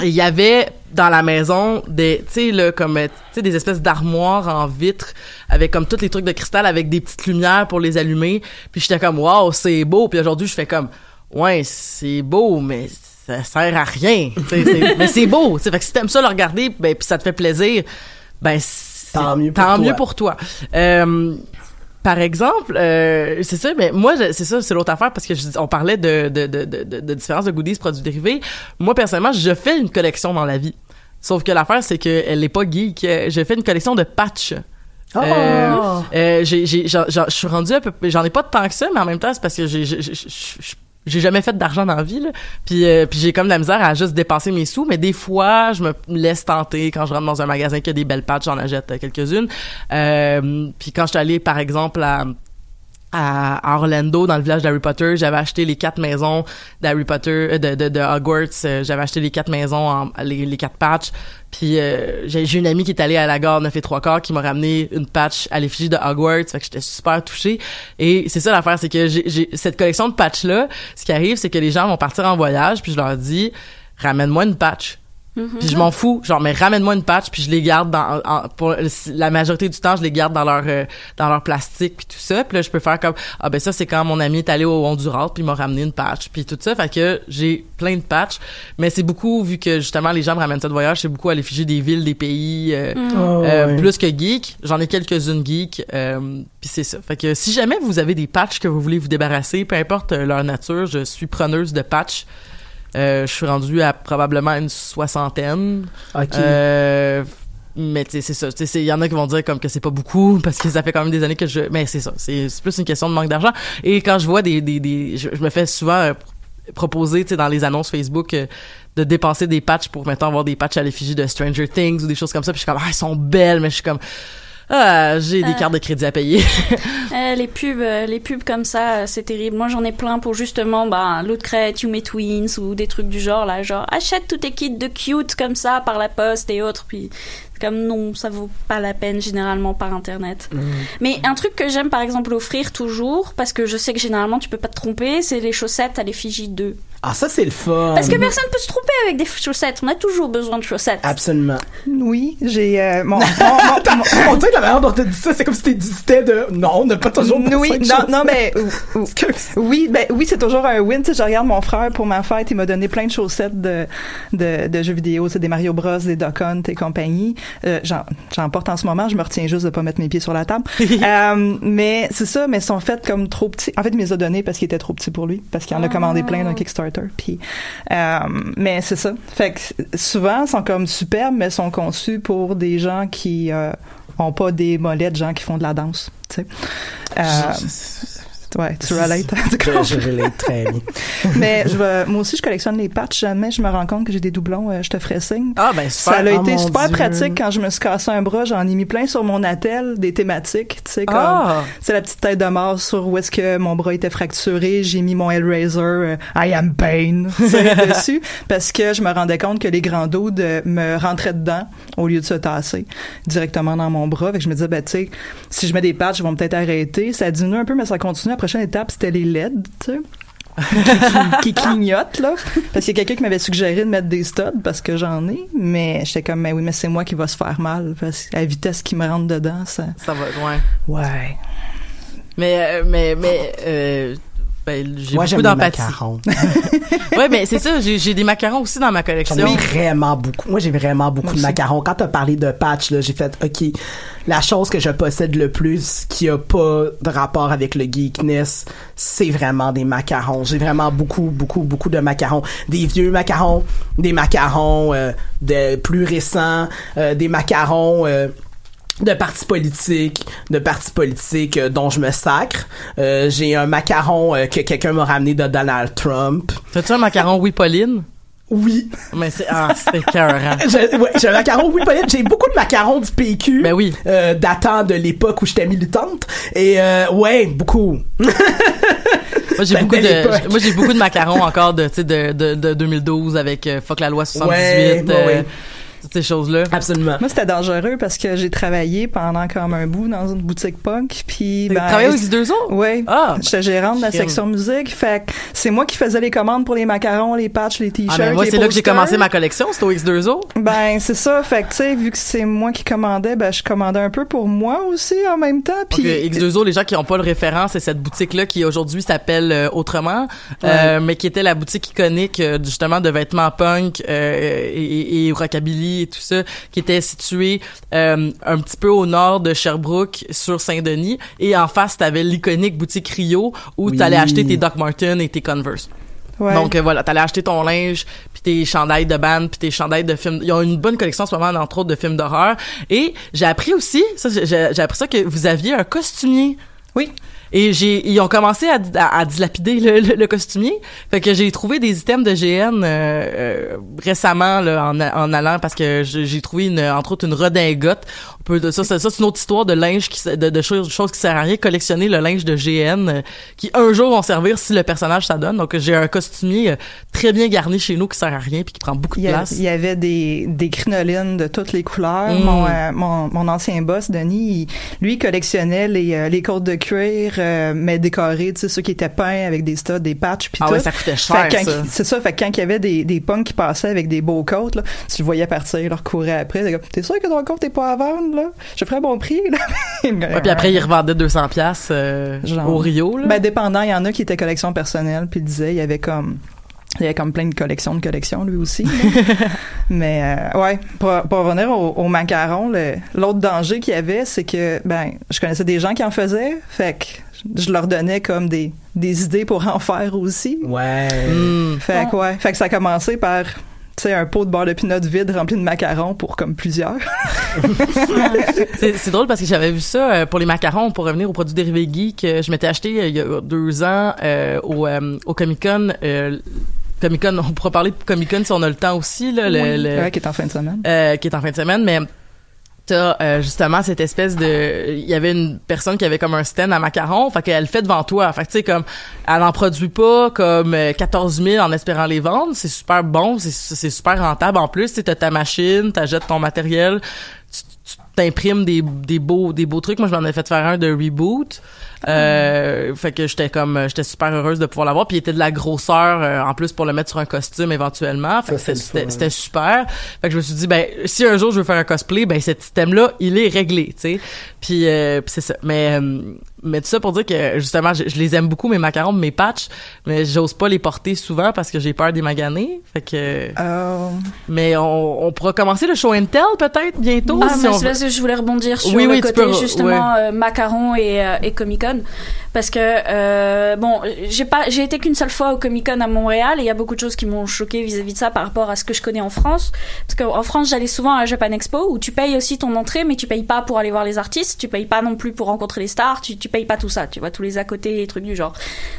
Et il y avait dans la maison des, tu sais, là, comme, euh, tu sais, des espèces d'armoires en vitre avec comme tous les trucs de cristal avec des petites lumières pour les allumer. Puis j'étais comme, waouh, c'est beau. Puis aujourd'hui, je fais comme, ouais, c'est beau, mais ça sert à rien. Mais c'est beau. tu sais. Fait que si t'aimes ça le regarder, ben, puis ça te fait plaisir, ben, Tant mieux pour tant toi. mieux pour toi. Euh, par exemple, euh, c'est ça, mais moi, je- c'est ça, c'est l'autre affaire parce que je, on parlait de, de, de, de, de, de différence de goodies, produits dérivés. Moi, personnellement, je fais une collection dans la vie. Sauf que l'affaire, c'est qu'elle n'est pas geek. Je fais une collection de patchs. Oh! Euh, euh, j'ai, j'ai, j'en- j'en- je suis rendu un peu, j'en ai pas tant que ça, mais en même temps, c'est parce que j'ai, j'ai, j'ai- j'ai- jamais fait d'argent dans la vie. Puis, euh, puis j'ai comme de la misère à juste dépenser mes sous, mais des fois, je me laisse tenter quand je rentre dans un magasin qui a des belles patchs, j'en achète euh, quelques-unes. Euh, puis quand je suis allée, par exemple, à à Orlando, dans le village d'Harry Potter, j'avais acheté les quatre maisons d'Harry Potter, euh, de, de, de Hogwarts. euh, j'avais acheté les quatre maisons, en, les, les quatre patchs. Puis euh, j'ai une amie qui est allée à la gare 9 et 3 quarts qui m'a ramené une patch à l'effigie de Hogwarts. Fait que j'étais super touchée. Et c'est ça l'affaire, c'est que j'ai- cette collection de patchs-là, ce qui arrive, c'est que les gens vont partir en voyage, puis je leur dis, ramène-moi une patch. Puis je m'en fous, genre mais ramène-moi une patch puis je les garde dans en- pour la majorité du temps je les garde dans leur euh, dans leur plastique puis tout ça. Puis là je peux faire comme ah ben ça c'est quand mon ami est allé au Honduras puis il m'a ramené une patch puis tout ça. Fait que j'ai plein de patchs. Mais c'est beaucoup vu que justement les gens me ramènent ça de voyage c'est beaucoup à l'effigie des villes des pays euh, Mm. euh, Oh, ouais. plus que geek. J'en ai quelques-unes geek euh, puis c'est ça. Fait que si jamais vous avez des patchs que vous voulez vous débarrasser peu importe euh, leur nature je suis preneuse de patchs. euh, je suis rendu à probablement une soixantaine. Ok. Euh, mais tu c'est ça. Tu sais, il y en a qui vont dire comme que c'est pas beaucoup parce que ça fait quand même des années que je. Mais c'est ça. C'est c'est plus une question de manque d'argent. Et quand je vois des, des, des je, je me fais souvent euh, proposer, tu sais, dans les annonces Facebook. euh, de dépenser des patchs pour maintenant avoir des patchs à l'effigie de Stranger Things ou des choses comme ça puis je suis comme ah elles sont belles mais je suis comme ah j'ai des Euh. cartes de crédit à payer Euh, les pubs, euh, les pubs comme ça, c'est terrible. Moi, j'en ai plein pour justement, bah, l'autre crête, You Me Twins ou des trucs du genre là, genre achète tous tes kits de cute comme ça par la poste et autres. Puis comme non, ça vaut pas la peine généralement par internet. Mais un truc que j'aime par exemple offrir toujours, parce que je sais que généralement tu peux pas te tromper, c'est les chaussettes à l'effigie 2. Ah, ça, c'est le fun. Parce que personne peut se tromper avec des chaussettes. On a toujours besoin de chaussettes. Absolument. Oui, j'ai euh, mon, mon- On dirait que la manière dont t'as dit ça, c'est comme si t'hésitais de. Non, on n'a pas toujours besoin oui, de non, choses. non, mais ou- ou- oui, ben oui, c'est toujours un win. Tu sais, je regarde mon frère pour ma fête, il m'a donné plein de chaussettes de de, de jeux vidéo, c'est des Mario Bros, des Duck Hunt et compagnie. Euh, j'en porte en ce moment, je me retiens juste de pas mettre mes pieds sur la table. Euh, mais c'est ça, mais ils sont faites comme trop petits. En fait, il me les a donnés parce qu'ils étaient trop petits pour lui, parce qu'il en a commandé plein d'un Kickstarter. Euh, mais c'est ça. Fait que souvent, sont comme superbes, mais sont conçus pour des gens qui euh, ont pas des mollets de gens qui font de la danse. Euh, Ouais, tu relates. Je, je relate très bien. Mais je vais- moi aussi, je collectionne les patchs. Jamais je me rends compte que j'ai des doublons, euh, je te ferai signe. ah ben super Ça a Oh, été super Dieu. pratique quand je me suis cassé un bras. J'en ai mis plein sur mon attel, des thématiques, tu sais, comme Ah. c'est la petite tête de mort sur où est-ce que mon bras était fracturé. J'ai mis mon Hellraiser, euh, I am pain, tu sais, dessus, parce que je me rendais compte que les grands dos de me rentraient dedans au lieu de se tasser directement dans mon bras. Fait que je me disais, ben tu sais, si je mets des patchs, ils vont peut-être arrêter. Ça diminue un peu, mais ça continue. La prochaine étape, c'était les LED, tu sais qui, qui clignotent là. Parce qu'il y a quelqu'un qui m'avait suggéré de mettre des studs parce que j'en ai mais j'étais comme mais oui mais c'est moi qui va se faire mal parce que la vitesse qui me rentre dedans ça ça va loin ouais. Mais euh, mais mais euh, ben, j'ai Moi, beaucoup j'aime les d'empathie. macarons. ouais, mais c'est ça, j'ai des macarons aussi dans ma collection. J'en ai vraiment beaucoup. Moi, j'ai vraiment beaucoup de macarons. Quand t'as parlé de patch, là, j'ai fait, OK, la chose que je possède le plus qui a pas de rapport avec le geekness, c'est vraiment des macarons. J'ai vraiment beaucoup, beaucoup, beaucoup de macarons. Des vieux macarons, des macarons euh, de plus récents, euh, des macarons... euh, de partis politiques, de partis politiques euh, dont je me sacre. Euh, j'ai un macaron euh, que quelqu'un m'a ramené de Donald Trump. T'as-tu un macaron Oui Pauline? Oui. Mais c'est ah, c'était écœurant. J'ai ouais, un macaron, oui, Pauline. J'ai beaucoup de macarons du PQ. Ben oui. euh, datant de l'époque où j'étais militante. Et euh, ouais, beaucoup. Moi j'ai beaucoup de moi j'ai beaucoup de macarons encore de tu sais de, de, de 2012 avec fuck la loi 78 Ouais, ouais, ces choses là. Absolument. Moi, c'était dangereux parce que j'ai travaillé pendant comme un bout dans une boutique punk. Puis, ben, travaillé au X2O? Oui. Ah, J'étais gérante de la section musique. Fait que c'est moi qui faisais les commandes pour les macarons, les patchs, les Ah, t-shirts. mais moi les c'est là que j'ai commencé ma collection, c'était au X2O. Ben, c'est ça. Fait que, tu sais, vu que c'est moi qui commandais, ben, je commandais un peu pour moi aussi en même temps. Puis, Puis X2O, les gens qui n'ont pas le référent, c'est cette boutique-là qui aujourd'hui s'appelle euh, Autrement, euh, mais qui était la boutique iconique euh, justement de vêtements punk euh, et, et, et et tout ça, qui était située euh, un petit peu au nord de Sherbrooke sur Saint-Denis. Et en face, t'avais l'iconique boutique Rio où Oui. t'allais acheter tes Doc Martens et tes Converse. ouais. Donc euh, voilà, t'allais acheter ton linge, puis tes chandails de band, puis tes chandails de films. Ils ont une bonne collection en ce moment, entre autres, de films d'horreur. Et j'ai appris aussi, ça, j'ai j'ai appris ça que vous aviez un costumier. Oui. Et j'ai, ils ont commencé à, à, à dilapider le, le, le costumier. Fait que j'ai trouvé des items de GN euh, euh, récemment là, en, en allant parce que j'ai trouvé une, entre autres une redingote. On peut, ça, ça, ça, c'est une autre histoire de linge qui, de, de choses, choses qui servent à rien. Collectionner le linge de GN euh, qui un jour vont servir si le personnage ça donne. Donc j'ai un costumier euh, très bien garni chez nous qui sert à rien puis qui prend beaucoup de Il a- place. il y avait des, des crinolines de toutes les couleurs. Mm. Mon, euh, mon, mon ancien boss, Denis, il- lui, collectionnait les, euh, les côtes de cuir, euh, mais décorées, tu sais, ceux qui étaient peints avec des studs, des patchs, puis Ah tout. ouais, ça coûtait cher. C'est ça, fait que quand il y avait des, des punks qui passaient avec des beaux coats, là, tu le voyais partir, leur courait après. T'es comme, T'es sûr que ton coat est pas à vendre, là? Je ferais bon prix, là. Ouais, puis après, ils revendaient 200 pièces euh, Genre. au Rio. Là. Ben, dépendant, il y en a qui étaient collection personnelle, puis il disait, il y avait comme, il y avait comme plein de collections de collections, lui aussi. Mais, euh, ouais, pour, pour revenir au, au macaron, l'autre danger qu'il y avait, c'est que, ben, je connaissais des gens qui en faisaient, fait que je leur donnais comme des, des idées pour en faire aussi. Ouais. Hmm. Fait que, ouais, fait que ça a commencé par, tu sais, un pot de beurre de pinot vide rempli de macarons pour comme plusieurs. C'est c'est drôle parce que j'avais vu ça euh, pour les macarons, pour revenir aux produits dérivés geek. euh, je m'étais acheté il y a deux ans euh, au, euh, au Comic Con. Comic Con, on pourra parler de Comic Con si on a le temps aussi, là, le, Oui. le- Ouais, qui est en fin de semaine. euh, qui est en fin de semaine, mais t'as euh, justement cette espèce de il y avait une personne qui avait comme un stand à macarons fait qu'elle le fait devant toi fait que tu sais comme elle en produit pas comme euh, 14 000 en espérant les vendre c'est super bon c'est super rentable en plus tu t'as ta machine t'achètes ton matériel t'imprimes des, des beaux des beaux trucs. Moi je m'en ai fait faire un de reboot. Euh, fait que j'étais comme j'étais super heureuse de pouvoir l'avoir. Puis il était de la grosseur euh, en plus pour le mettre sur un costume éventuellement. Fait que Ça, c'était super. Fait que je me suis dit ben si un jour je veux faire un cosplay ben cet système là il est réglé tu sais. Puis euh, puis c'est ça. Mais euh, mais tout ça pour dire que justement je, je les aime beaucoup mes macarons mes patchs mais j'ose pas les porter souvent parce que j'ai peur des maganés fait que Oh. mais on, on pourra commencer le show and tell peut-être bientôt Ah, si mais on c'est veut. parce que je voulais rebondir sur Oui, le oui, côté peux justement ouais. euh, macaron et, euh, et Comic Con parce que euh, bon j'ai pas j'ai été qu'une seule fois au Comic Con à Montréal et il y a beaucoup de choses qui m'ont choqué vis-à-vis de ça par rapport à ce que je connais en France parce qu'en France j'allais souvent à Japan Expo où tu payes aussi ton entrée mais tu payes pas pour aller voir les artistes tu payes pas non plus pour rencontrer les stars tu, tu payes pas tout ça tu vois tous les à côté les trucs du genre.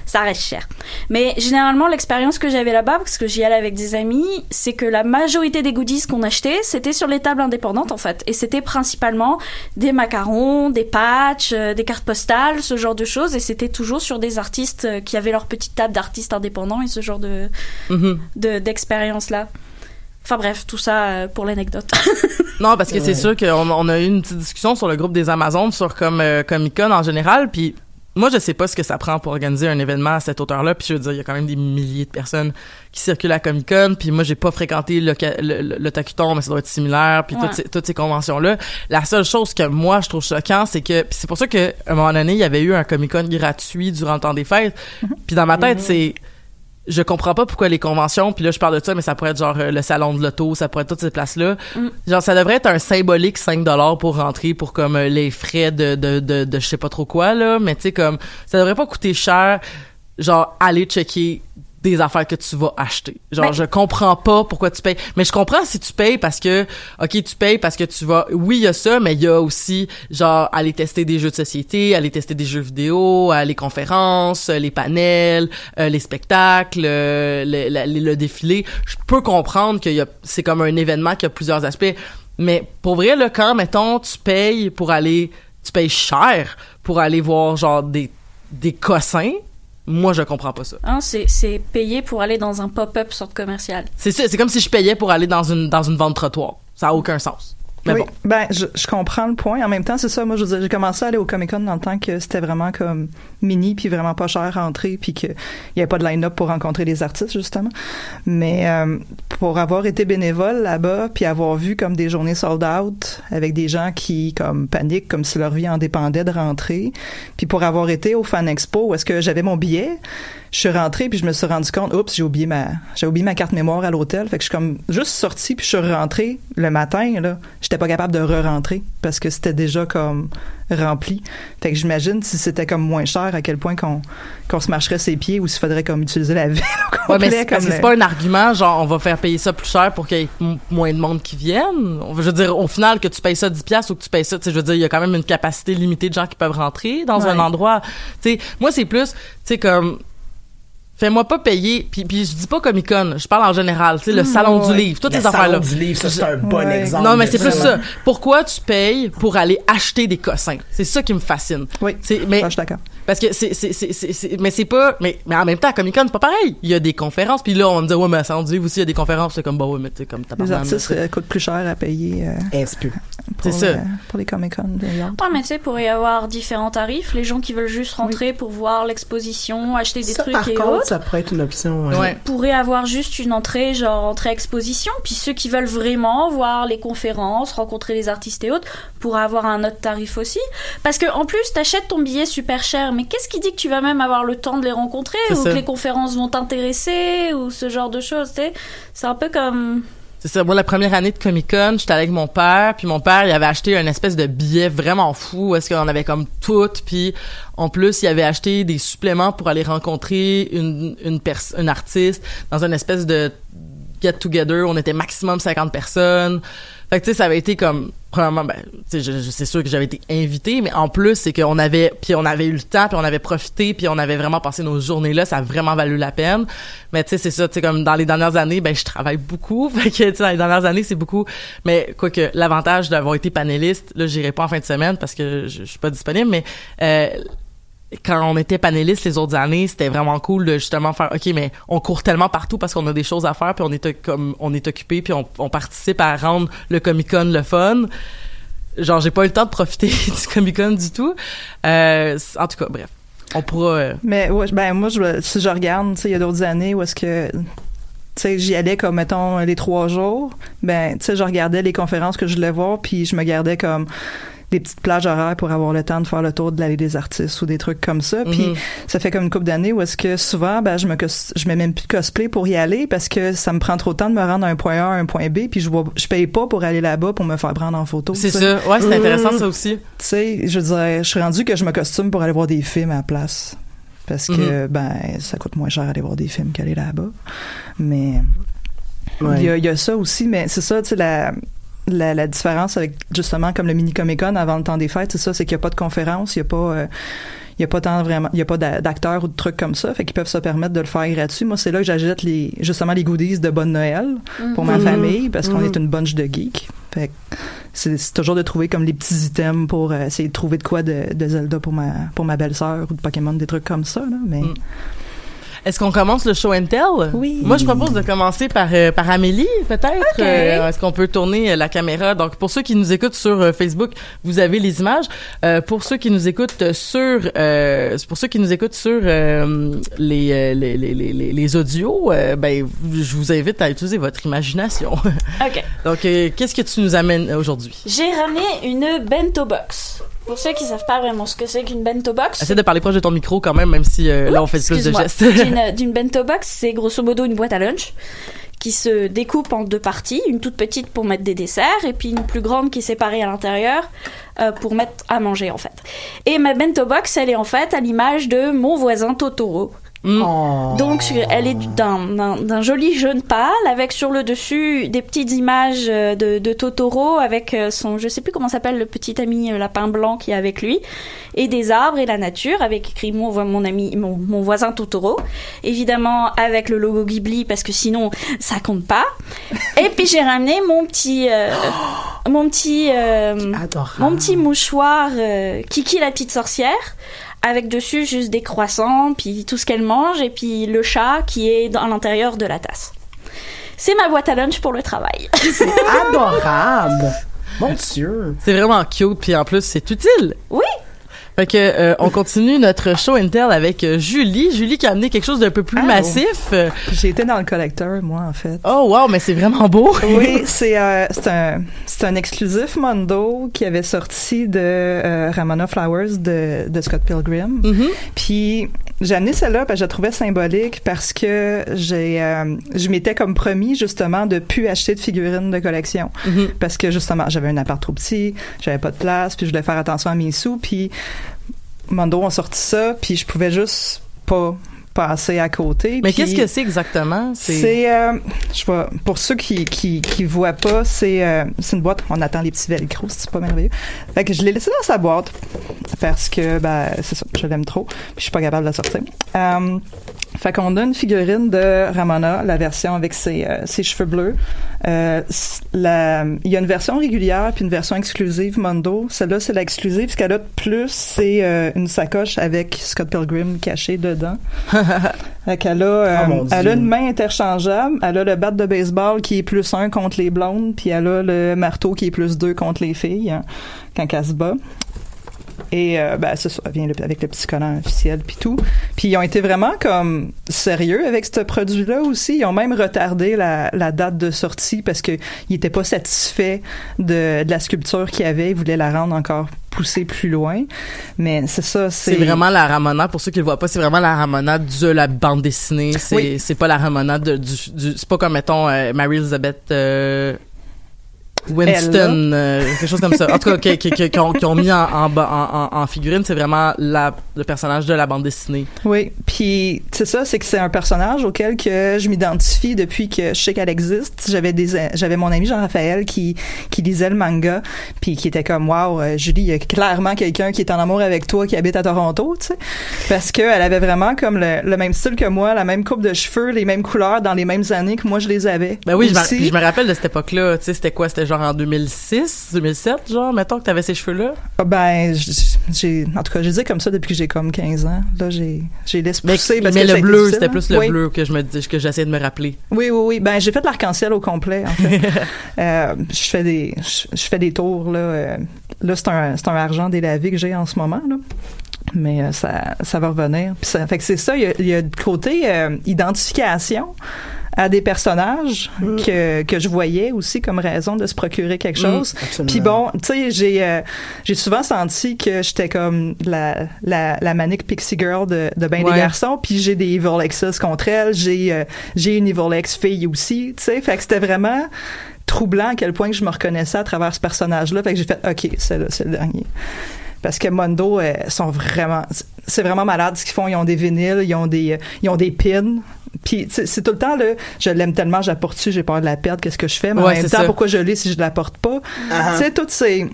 Ça reste cher. Mais généralement l'expérience que j'avais là-bas parce que j'y allais avec des amis c'est que la majorité des goodies qu'on achetait c'était sur les tables indépendantes en fait. Et c'était principalement des macarons des patchs euh, des cartes postales ce genre de choses. Et c'était toujours sur des artistes euh, qui avaient leur petite table d'artistes indépendants et ce genre de Mhm. de- d'expérience là enfin bref tout ça euh, pour l'anecdote Non, parce que c'est sûr qu'on on a eu une petite discussion sur le groupe des Amazones sur comme euh, Comic Con en général, puis moi je sais pas ce que ça prend pour organiser un événement à cette hauteur-là, puis je veux dire il y a quand même des milliers de personnes qui circulent à Comic Con, puis moi j'ai pas fréquenté le, le, le, le Tacuton, mais ça doit être similaire, puis Ouais. toutes ces, toutes ces conventions-là. La seule chose que moi je trouve choquant, c'est que puis c'est pour ça que à un moment donné il y avait eu un Comic Con gratuit durant le temps des fêtes, puis dans ma tête c'est je comprends pas pourquoi les conventions, puis là je parle de ça, mais ça pourrait être genre euh, le salon de l'auto, ça pourrait être toutes ces places-là. Mm. Genre ça devrait être un symbolique 5 dollars pour rentrer pour comme euh, les frais de, de, de, de je sais pas trop quoi là, mais tu sais comme ça devrait pas coûter cher genre aller checker des affaires que tu vas acheter. Genre, Ben- je comprends pas pourquoi tu payes. Mais je comprends si tu payes parce que, OK, tu payes parce que tu vas... Oui, il y a ça, mais il y a aussi, genre, aller tester des jeux de société, aller tester des jeux vidéo, euh, les conférences, euh, les panels, euh, les spectacles, euh, le, la- le défilé. Je peux comprendre que c'est comme un événement qui a plusieurs aspects. Mais pour vrai, là, quand, mettons, tu payes pour aller... Tu payes cher pour aller voir, genre, des, des cossins, moi, je comprends pas ça. Hein, c'est payé pour aller dans un pop-up centre commercial. C'est ça, c'est comme si je payais pour aller dans une dans une vente trottoir. Ça a aucun sens. Mais oui, bon. ben je, je comprends le point. En même temps, c'est ça. Moi, je j'ai commencé à aller au Comic Con dans le temps que c'était vraiment comme mini puis vraiment pas cher à entrer puis que il y avait pas de line-up pour rencontrer les artistes justement. Mais euh, pour avoir été bénévole là-bas puis avoir vu comme des journées sold out avec des gens qui comme paniquent comme si leur vie en dépendait de rentrer. Puis pour avoir été au Fan Expo où est-ce que j'avais mon billet, je suis rentrée puis je me suis rendu compte, oups, j'ai oublié ma, j'ai oublié ma carte mémoire à l'hôtel. Fait que je suis comme juste sortie puis je suis rentrée le matin là. J'étais pas capable de re-rentrer parce que c'était déjà comme rempli. Fait que j'imagine si c'était comme moins cher à quel point qu'on qu'on se marcherait ses pieds ou s'il faudrait comme utiliser la ville au Ouais, mais complet, c'est, le- pas un argument, genre, on va faire payer ça plus cher pour qu'il y ait moins de monde qui vienne. Je veux dire, au final, que tu payes ça 10 piastres ou que tu payes ça, tu sais, je veux dire, il y a quand même une capacité limitée de gens qui peuvent rentrer dans un endroit. Tu sais, moi, c'est plus, tu sais, comme, fais-moi pas payer, puis, puis je dis pas Comic Con, je parle en général, tu sais, le Mm, salon ouais. du livre, toutes Le ces affaires-là. salon du livre, ça, c'est un bon Ouais. exemple. Non, mais c'est plus ça. Pourquoi tu payes pour aller acheter des cossins? C'est ça qui me fascine. Oui, c'est, mais, ça, je suis d'accord. Parce que c'est, c'est, c'est, c'est, c'est- mais c'est pas, mais, mais en même temps, à Comic Con, c'est pas pareil. Il y a des conférences, puis là, on me dire, ouais, mais à Salon du livre aussi, il y a des conférences. C'est comme, bah ouais, mais tu sais, comme t'as Les artistes euh, coûtent plus cher à payer euh, C'est ça. le- pour les Comic Con. d'ailleurs. Ouais, mais tu sais, pour y avoir différents tarifs, les gens qui veulent juste rentrer pour voir l'exposition, acheter des Ça, trucs par et contre, autres, ça pourrait être une option. ouais. Ouais. pourraient avoir juste une entrée, genre entrée exposition. Puis ceux qui veulent vraiment voir les conférences, rencontrer les artistes et autres, pourraient avoir un autre tarif aussi. Parce que en plus, t'achètes ton billet super cher, mais qu'est-ce qui dit que tu vas même avoir le temps de les rencontrer ou ça. que les conférences vont t'intéresser ou ce genre de choses, tu sais? C'est un peu comme C'est ça. Moi, la première année de Comic Con, j'étais avec mon père, puis mon père, il avait acheté un espèce de billet vraiment fou, est-ce qu'on avait comme tout, puis en plus, il avait acheté des suppléments pour aller rencontrer une une une artiste dans une espèce de get together. On était maximum 50 personnes. Fait que tu sais, ça avait été comme premièrement, ben, c'est sûr que j'avais été invité, mais en plus, c'est qu'on avait, puis on avait eu le temps, puis on avait profité, puis on avait vraiment passé nos journées là. Ça a vraiment valu la peine. Mais tu sais, c'est ça, tu sais, comme dans les dernières années, ben, je travaille beaucoup. Fait que, tu sais, dans les dernières années, c'est beaucoup. Mais quoique, l'avantage d'avoir été panéliste, là, j'irai pas en fin de semaine parce que je, je suis pas disponible, mais euh, quand on était panéliste les autres années, c'était vraiment cool de justement faire OK mais on court tellement partout parce qu'on a des choses à faire puis on est comme on est occupé puis on, participe à rendre le Comic-Con le fun. Genre j'ai pas eu le temps de profiter du Comic-Con du tout. Euh, en tout cas, bref. On pourra euh, Mais ben moi, je, si je regarde, tu sais, il y a d'autres années où est-ce que tu sais, j'y allais comme, mettons, les trois jours, ben, tu sais, je regardais les conférences que je voulais voir, puis je me gardais comme des petites plages horaires pour avoir le temps de faire le tour de l'allée des artistes ou des trucs comme ça. Puis Mhm. ça fait comme une couple d'années où est-ce que souvent, ben, je me je mets même plus de cosplay pour y aller parce que ça me prend trop de temps de me rendre d'un point A à un point B, puis je vois, je paye pas pour aller là-bas pour me faire prendre en photo. C'est ça. Ouais, c'est intéressant ça aussi. Tu sais, je veux dire, je suis rendu que je me costume pour aller voir des films à la place. Parce que, ben, ça coûte moins cher aller voir des films qu'aller là-bas. Mais, Ouais. il y, y a ça aussi, mais c'est ça, tu sais, la, la, la différence avec, justement, comme le mini Comic Con avant le temps des fêtes, c'est ça, c'est qu'il n'y a pas de conférence, il n'y a pas, euh, il y a pas tant vraiment, il y a pas d'a- d'acteurs ou de trucs comme ça, fait qu'ils peuvent se permettre de le faire gratuit. Moi, c'est là que j'achète les, justement, les goodies de Bonne Noël pour ma Mhm. famille, parce qu'on est une bunch de geeks. Fait que c'est toujours de trouver comme les petits items pour euh, essayer de trouver de quoi de, de Zelda pour ma, pour ma belle-sœur ou de Pokémon, des trucs comme ça, là, mais. Mm. Est-ce qu'on commence le show and tell? Oui. Moi, je propose de commencer par, euh, par Amélie, peut-être. Ok. Euh, Est-ce qu'on peut tourner euh, la caméra? Donc, pour ceux qui nous écoutent sur Facebook, vous avez les images. Pour ceux qui nous écoutent sur, pour ceux qui nous écoutent sur les, les, les, les, les- audios, ben, je vous invite à utiliser votre imagination. OK. Donc, qu'est-ce que tu nous amènes aujourd'hui? J'ai ramené une bento box. Pour ceux qui savent pas vraiment ce que c'est qu'une bento box, Essaie de parler proche de ton micro quand même, même si euh, là, on fait plus de gestes. D'une- D'une bento box, c'est grosso modo une boîte à lunch qui se découpe en deux parties, une toute petite pour mettre des desserts et puis une plus grande qui est séparée à l'intérieur euh, pour mettre à manger en fait. Et ma bento box, elle est en fait à l'image de mon voisin Totoro Oh. Donc elle est d'un- joli jaune pâle avec sur le dessus des petites images euh, de, de Totoro avec euh, son je sais plus comment s'appelle le petit ami euh, lapin blanc qui est avec lui et des arbres et la nature avec écrit mon, ami mon, mon voisin Totoro. Évidemment avec le logo Ghibli parce que sinon ça compte pas. Et puis j'ai ramené mon petit euh, mon petit euh, mon petit mouchoir euh, Kiki la petite sorcière avec dessus juste des croissants, puis tout ce qu'elle mange, et puis le chat qui est dans à l'intérieur de la tasse. C'est ma boîte à lunch pour le travail. C'est adorable. Mon Dieu. C'est vraiment cute, puis en plus, c'est utile. Oui. Fait que euh, on continue notre show and tell avec euh, Julie. Julie qui a amené quelque chose d'un peu plus Ah, massif. Euh, J'ai été dans le collecteur, moi, en fait. Oh wow, mais c'est vraiment beau. oui, c'est euh, c'est un c'est un exclusif Mondo qui avait sorti de euh, Ramona Flowers de, de Scott Pilgrim. Puis j'ai amené celle-là parce que je la trouvais symbolique parce que j'ai euh, je m'étais comme promis justement de plus acheter de figurines de collection parce que justement j'avais un appart trop petit, j'avais pas de place, puis je voulais faire attention à mes sous, puis Mondo ont sorti ça, puis je pouvais juste pas passer à côté. Mais qu'est-ce que c'est exactement? C'est euh, je vois pour ceux qui qui qui voient pas c'est euh, c'est une boîte. On attend les petits velcro c'est pas merveilleux. Fait que je l'ai laissé dans sa boîte parce que ben c'est ça je l'aime trop puis je suis pas capable de la sortir. Euh, fait qu'on a une figurine de Ramona la version avec ses euh, ses cheveux bleus. Euh, la il y a une version régulière puis une version exclusive Mondo. Celle-là c'est l'exclusive ce qu'elle a de plus c'est euh, une sacoche avec Scott Pilgrim caché dedans fait qu'elle a, euh, Oh, mon elle a Dieu. une main interchangeable. Elle a le bat de baseball qui est plus un contre les blondes, puis elle a le marteau qui est plus deux contre les filles hein, quand elle se bat. Et euh, ben ça, vient le- avec le petit collant officiel puis tout. Puis ils ont été vraiment comme sérieux avec ce produit-là aussi. Ils ont même retardé la, la date de sortie parce que ils étaient pas satisfaits de, de la sculpture qu'il y avait. Ils voulaient la rendre encore poussée plus loin. Mais c'est ça, c'est C'est vraiment la Ramona, pour ceux qui le voient pas, c'est vraiment la Ramona de la bande dessinée. C'est Oui. c'est pas la Ramona de, du, du c'est pas comme mettons euh, Mary Elizabeth euh, Winston, euh, quelque chose comme ça. En tout cas, qui, qui, qui, qui ont, mis en, en, bas- en, en, en figurine, c'est vraiment la, le personnage de la bande dessinée. Oui, puis c'est ça, c'est que c'est un personnage auquel que je m'identifie depuis que je sais qu'elle existe. J'avais des j'avais mon ami Jean-Raphaël qui qui lisait le manga puis qui était comme waouh, euh, Julie, il y a clairement quelqu'un qui est en amour avec toi qui habite à Toronto, tu sais. Parce que elle avait vraiment comme le, le même style que moi, la même coupe de cheveux, les mêmes couleurs dans les mêmes années que moi je les avais. Ben oui, je me, je me rappelle de cette époque-là. Tu sais, c'était quoi? C'était genre en 2006, 2007, genre, mettons que t'avais ces cheveux-là? Ah, Ben, j'ai, en tout cas, j'ai dit comme ça depuis que j'ai comme 15 ans. Là, j'ai, j'ai laissé Mais, pousser parce mais que ça a le bleu, c'était plus le Oui. bleu que je me dis, que j'essayais de me rappeler. Oui, oui, oui. Ben, j'ai fait l'arc-en-ciel au complet, en fait. Euh, je fais des, je, je fais des tours, là. euh, là, c'est un, c'est un argent délavé que j'ai en ce moment, là. Mais euh, ça, ça va revenir. Puis ça, fait que c'est ça, il y a, il y a le côté euh, identification à des personnages que, que je voyais aussi comme raison de se procurer quelque Mm, chose. absolument. Puis bon, tu sais, j'ai euh, j'ai souvent senti que j'étais comme la, la, la manique pixie girl de, de ben Ouais. des garçons, puis j'ai des evil exes contre elle, j'ai euh, j'ai une evil ex fille aussi, tu sais, fait que c'était vraiment troublant à quel point que je me reconnaissais à travers ce personnage-là, fait que j'ai fait OK, c'est le dernier. Parce que Mondo euh, sont vraiment c'est vraiment malade ce qu'ils font, ils ont des vinyles, ils ont des ils ont des pins. Puis tu sais, c'est tout le temps là, je l'aime tellement, j'apporte dessus, j'ai peur de la perdre, qu'est-ce que je fais Mais en même c'est temps, ça. pourquoi je l'ai si je la porte pas? Ah. Tu sais toutes ces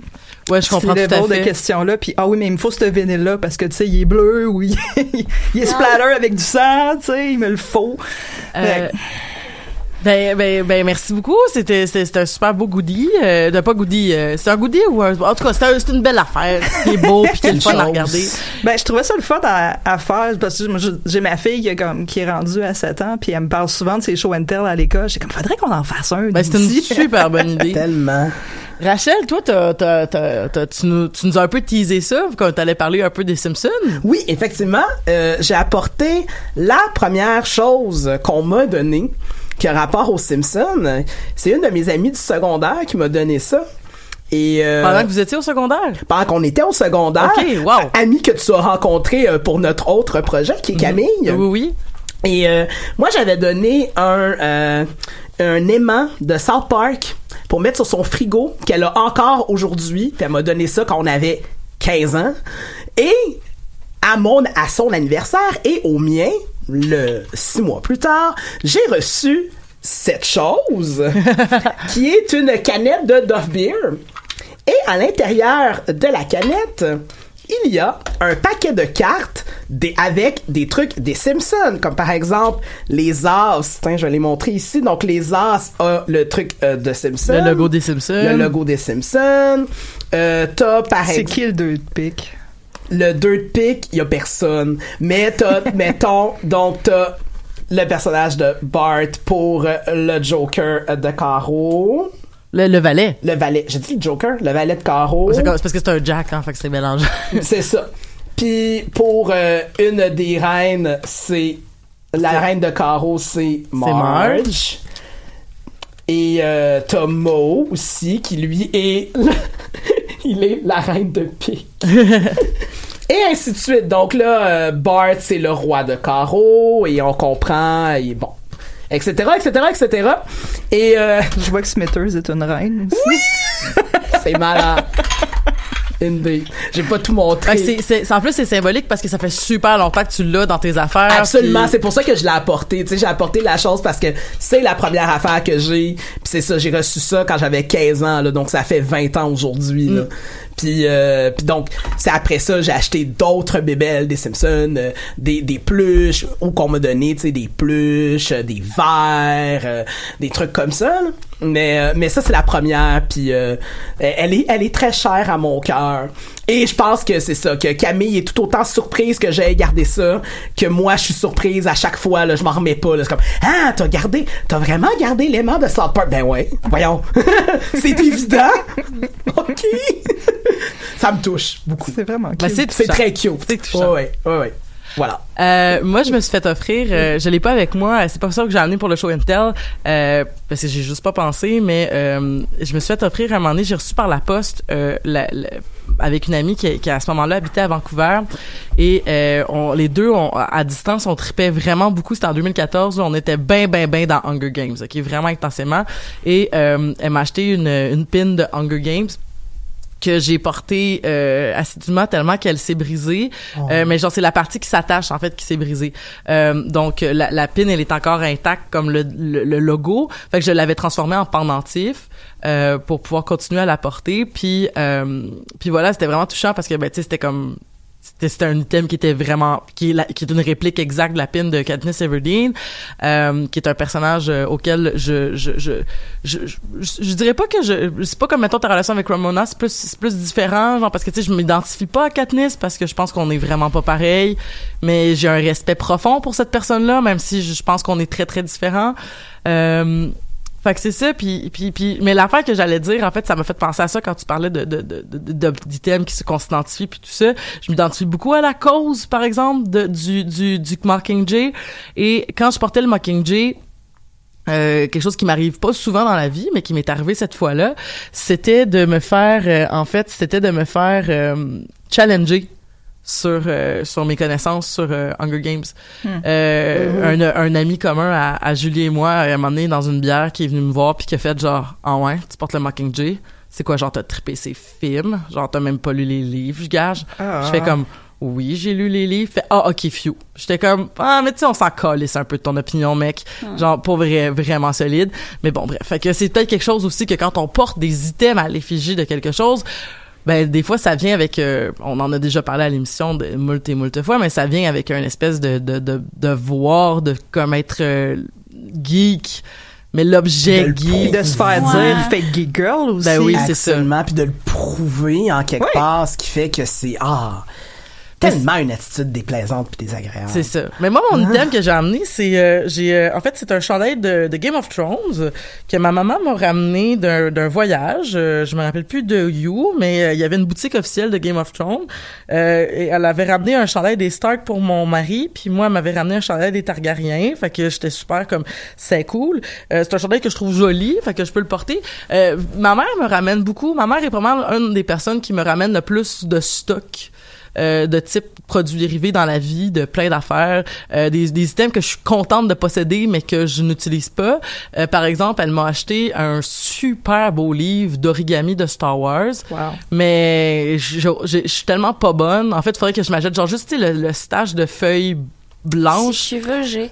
Ouais, je comprends tout à fait. de questions là puis ah oui mais il me faut ce vinyle là parce que tu sais il est bleu ou il, il est splatter avec du sang tu sais il me le faut Euh, ben, ben, ben, merci beaucoup. C'était, c'était, c'était un super beau goodie. Euh, de pas goodie. euh, c'est un goodie ou un, en tout cas, c'est, un- c'est une belle affaire. qui est beau puis qui est le fun à regarder. Ben, je trouvais ça le fun à, à faire parce que j'ai ma fille qui, est comme, qui est rendue à 7 ans puis elle me parle souvent de ses show and tell à l'école. J'ai comme, faudrait qu'on en fasse un. Ben, c'est une super bonne idée. Tellement. Rachel, toi, t'as, t'as, t'as, t'as- tu, nous, tu nous as un peu teasé ça quand t'allais parler un peu des Simpsons? Oui, effectivement, euh, j'ai apporté la première chose qu'on m'a donnée qui a rapport aux Simpsons. C'est une de mes amies du secondaire qui m'a donné ça. Et euh, Pendant que vous étiez au secondaire? pendant qu'on était au secondaire, Ok, wow. amie que tu as rencontré euh, pour notre autre projet qui est Camille. Oui, oui. Et euh, moi, j'avais donné un, euh, un aimant de South Park pour mettre sur son frigo qu'elle a encore aujourd'hui. Puis elle m'a donné ça quand on avait 15 ans. Et à mon à son anniversaire et au mien, le six mois plus tard, j'ai reçu cette chose qui est une canette de Dove Beer. Et à l'intérieur de la canette, il y a un paquet de cartes des, avec des trucs des Simpsons, comme par exemple les As. Tiens, je vais les montrer ici. Donc les As a le truc euh, de Simpsons. Le logo des Simpsons. Le logo des Simpsons. Euh, t'as par C'est exemple qui le deux pic? Le dirt pick, il y a personne. Mais t'as, mettons, donc t'as le personnage de Bart pour euh, le Joker euh, de Caro. Le, le valet. Le valet. J'ai dit le Joker? Le valet de Caro. C'est parce que c'est un Jack, hein, fait que c'est mélangeant. C'est ça. Puis pour euh, une des reines, c'est la reine de carreau, c'est Marge. Marge. Et euh, t'as Mo aussi, qui lui est il est la reine de pique. et ainsi de suite. Donc là, euh, Bart c'est le roi de carreau et on comprend et bon, etc., etc., etc. Et euh, Je vois que Smithers est une reine aussi. c'est malade. Indeed. J'ai pas tout montré. C'est- c'est- en plus, c'est symbolique parce que ça fait super longtemps que tu l'as dans tes affaires. Absolument, puis- c'est pour ça que je l'ai apporté. Tu sais, j'ai apporté la chose parce que c'est la première affaire que j'ai. Puis c'est ça, j'ai reçu ça quand j'avais 15 ans, là, donc ça fait 20 ans aujourd'hui. là. Puis, euh, puis donc, c'est après ça, j'ai acheté d'autres bébelles des Simpsons, euh, des, des pluches, ou qu'on m'a donné, tu sais, des pluches, euh, des verres, euh, des trucs comme ça. là. Mais, euh, mais ça, c'est la première. Puis euh, elle, est, elle est très chère à mon cœur. Et je pense que c'est ça, que Camille est tout autant surprise que j'ai gardé ça, que moi, je suis surprise à chaque fois, là, je m'en remets pas, là. C'est comme, ah, t'as gardé, t'as vraiment gardé l'aimant de South Park? Ben ouais, voyons. c'est évident. OK. ça me touche beaucoup. C'est vraiment Ben, cute. c'est très cute. C'est touchant. Ouais, ouais, ouais, ouais. Voilà. Euh, moi, je me suis fait offrir, euh, je l'ai pas avec moi, c'est pas ça que j'ai amené pour le show and tell, euh, parce que j'ai juste pas pensé, mais euh, je me suis fait offrir à un moment donné, j'ai reçu par la poste euh, la- la- avec une amie qui, qui à ce moment-là habitait à Vancouver et euh, on, les deux on, à distance on tripait vraiment beaucoup. C'était en 2014 là, on était ben ben ben dans Hunger Games ok vraiment intensément. Et euh, elle m'a acheté une, une pin de Hunger Games que j'ai portée euh, assidûment tellement qu'elle s'est brisée. Euh, mais genre, c'est la partie qui s'attache, en fait, qui s'est brisée. Euh, donc, la, la pin, elle est encore intacte comme le, le, le logo. Fait que je l'avais transformée en pendentif euh, pour pouvoir continuer à la porter. Puis, euh, puis voilà, c'était vraiment touchant parce que, ben, tu sais, c'était comme... C'était un item qui était vraiment... Qui est, la- qui est une réplique exacte de la pin de Katniss Everdeen, euh, qui est un personnage euh, auquel je... Je, je, je, je, dirais pas que je... C'est pas comme, mettons, ta relation avec Ramona, c'est plus, c'est plus différent, genre, parce que, tu sais, je m'identifie pas à Katniss parce que je pense qu'on est vraiment pas pareil, mais j'ai un respect profond pour cette personne-là, même si je, pense qu'on est très, très différents. Euh, fait que c'est ça, puis, puis, puis, mais l'affaire que j'allais dire, en fait, ça m'a fait penser à ça quand tu parlais de, de, de, d'items qui se qu'on s'identifie puis tout ça. Je m'identifie beaucoup à la cause, par exemple, de, du, du, du Mockingjay. Et quand je portais le Mockingjay, euh, quelque chose qui m'arrive pas souvent dans la vie, mais qui m'est arrivé cette fois-là, c'était de me faire, euh, en fait, c'était de me faire euh, challenger sur euh, sur mes connaissances sur euh, Hunger Games. Euh, un, un ami commun à, à Julie et moi, à un moment donné, dans une bière, qui est venu me voir puis qui a fait genre « Ah ouais, tu portes le Mockingjay? C'est quoi, genre, t'as trippé ces films? Genre, t'as même pas lu les livres, je gage? Ah. Je fais comme « Oui, j'ai lu les livres. » Fait « Ah, ok, few. » J'étais comme « Ah, mais tu sais, on s'en calisse un peu de ton opinion, mec. Genre, pour vrai, vraiment solide. Mais bon, bref. Fait que c'est peut-être quelque chose aussi que quand on porte des items à l'effigie de quelque chose, ben des fois ça vient avec euh, on en a déjà parlé à l'émission de moult et moult fois mais ça vient avec une espèce de de de, de voir de comme être euh, geek mais l'objet geek de se faire Ouais. dire fake geek girl aussi. Ben oui, c'est ça. Absolument, puis de le prouver en quelque Oui. part, ce qui fait que c'est ah tellement une attitude déplaisante puis désagréable. C'est ça. Mais moi, mon item que j'ai amené, c'est euh, j'ai euh, en fait c'est un chandail de, de Game of Thrones que ma maman m'a ramené d'un voyage. Euh, je me rappelle plus de You, mais euh, il y avait une boutique officielle de Game of Thrones euh, et elle avait ramené un chandail des Stark pour mon mari, puis moi elle m'avait ramené un chandail des Targaryens. Fait que j'étais super comme c'est cool. Euh, c'est un chandail que je trouve joli, fait que je peux le porter. Euh, ma mère me ramène beaucoup. Ma mère est vraiment une des personnes qui me ramène le plus de stock euh, de type produits dérivés dans la vie, de plein d'affaires, euh, des, des items que je suis contente de posséder mais que je n'utilise pas. Euh, par exemple, elle m'a acheté un super beau livre d'origami de Star Wars. Wow. Mais je, je- je suis tellement pas bonne. En fait, il faudrait que je m'achète genre juste le, le stage de feuilles blanche. Si tu veux, j'ai.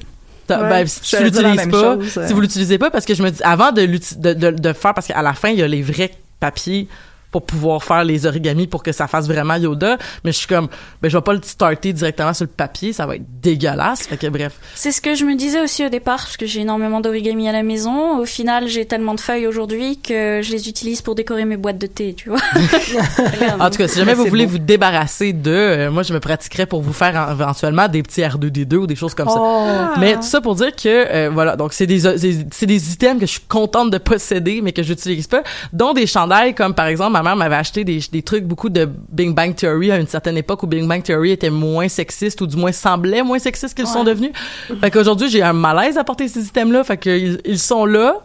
Ouais, ben, si tu l'utilises pas, chose, euh. si vous l'utilisez pas, parce que je me dis, avant de, de, de, de faire, parce qu'à la fin, il y a les vrais papiers pour pouvoir faire les origamis pour que ça fasse vraiment Yoda, mais je suis comme, ben, je vais pas le starter directement sur le papier, ça va être dégueulasse, fait que bref. C'est ce que je me disais aussi au départ, parce que j'ai énormément d'origami à la maison. Au final, j'ai tellement de feuilles aujourd'hui que je les utilise pour décorer mes boîtes de thé, tu vois. En tout cas, si jamais Mais vous voulez vous débarrasser de, euh, moi, je me pratiquerais pour vous faire en- éventuellement des petits R2D2 ou des choses comme ça. Mais tout ça pour dire que, euh, voilà, donc c'est des, c'est c'est des items que je suis contente de posséder, mais que j'utilise pas, dont des chandails comme, par exemple, ma mère m'avait acheté des, des trucs, beaucoup de Big Bang Theory à une certaine époque où Big Bang Theory était moins sexiste ou du moins semblait moins sexiste qu'ils sont devenus. Fait qu'aujourd'hui, j'ai un malaise à porter ces items-là, fait qu'ils ils sont là.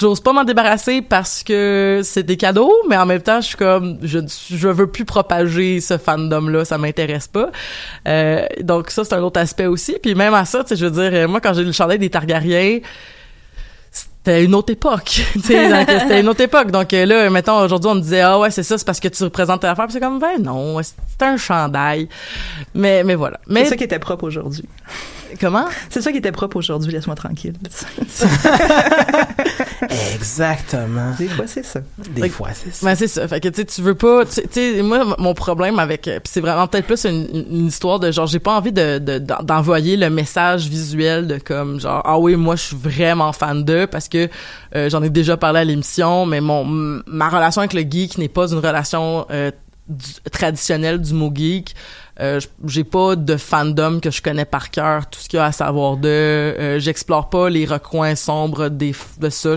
J'ose pas m'en débarrasser parce que c'est des cadeaux, mais en même temps, je suis comme, je, je veux plus propager ce fandom-là, ça m'intéresse pas. Euh, donc ça, c'est un autre aspect aussi. Puis même à ça, tu sais, je veux dire, euh, moi, quand j'ai le chandail des Targaryens, c'était une autre époque. tu sais, donc, c'était une autre époque. Donc euh, là, mettons, aujourd'hui, on me disait, ah ouais, c'est ça, c'est parce que tu représentes ta affaire. C'est comme, ben non, c'est un chandail. Mais, mais voilà. Mais C'est ça qui était propre aujourd'hui. Comment? C'est ça qui était propre aujourd'hui, laisse-moi tranquille. Exactement. Des fois, c'est ça. Des fois, c'est ça. Ben c'est ça. Fait que tu sais, tu veux pas. Tu sais, moi, mon problème avec, euh, puis c'est vraiment peut-être plus une, une histoire de genre, j'ai pas envie de de- d'en- d'envoyer le message visuel de comme genre, ah oui, moi je suis vraiment fan d'eux parce que euh, j'en ai déjà parlé à l'émission, mais mon ma relation avec le geek n'est pas une relation euh, du- traditionnelle du mot geek. Euh, j'ai pas de fandom que je connais par cœur. Tout ce qu'il y a à savoir de euh, j'explore pas les recoins sombres des de ça.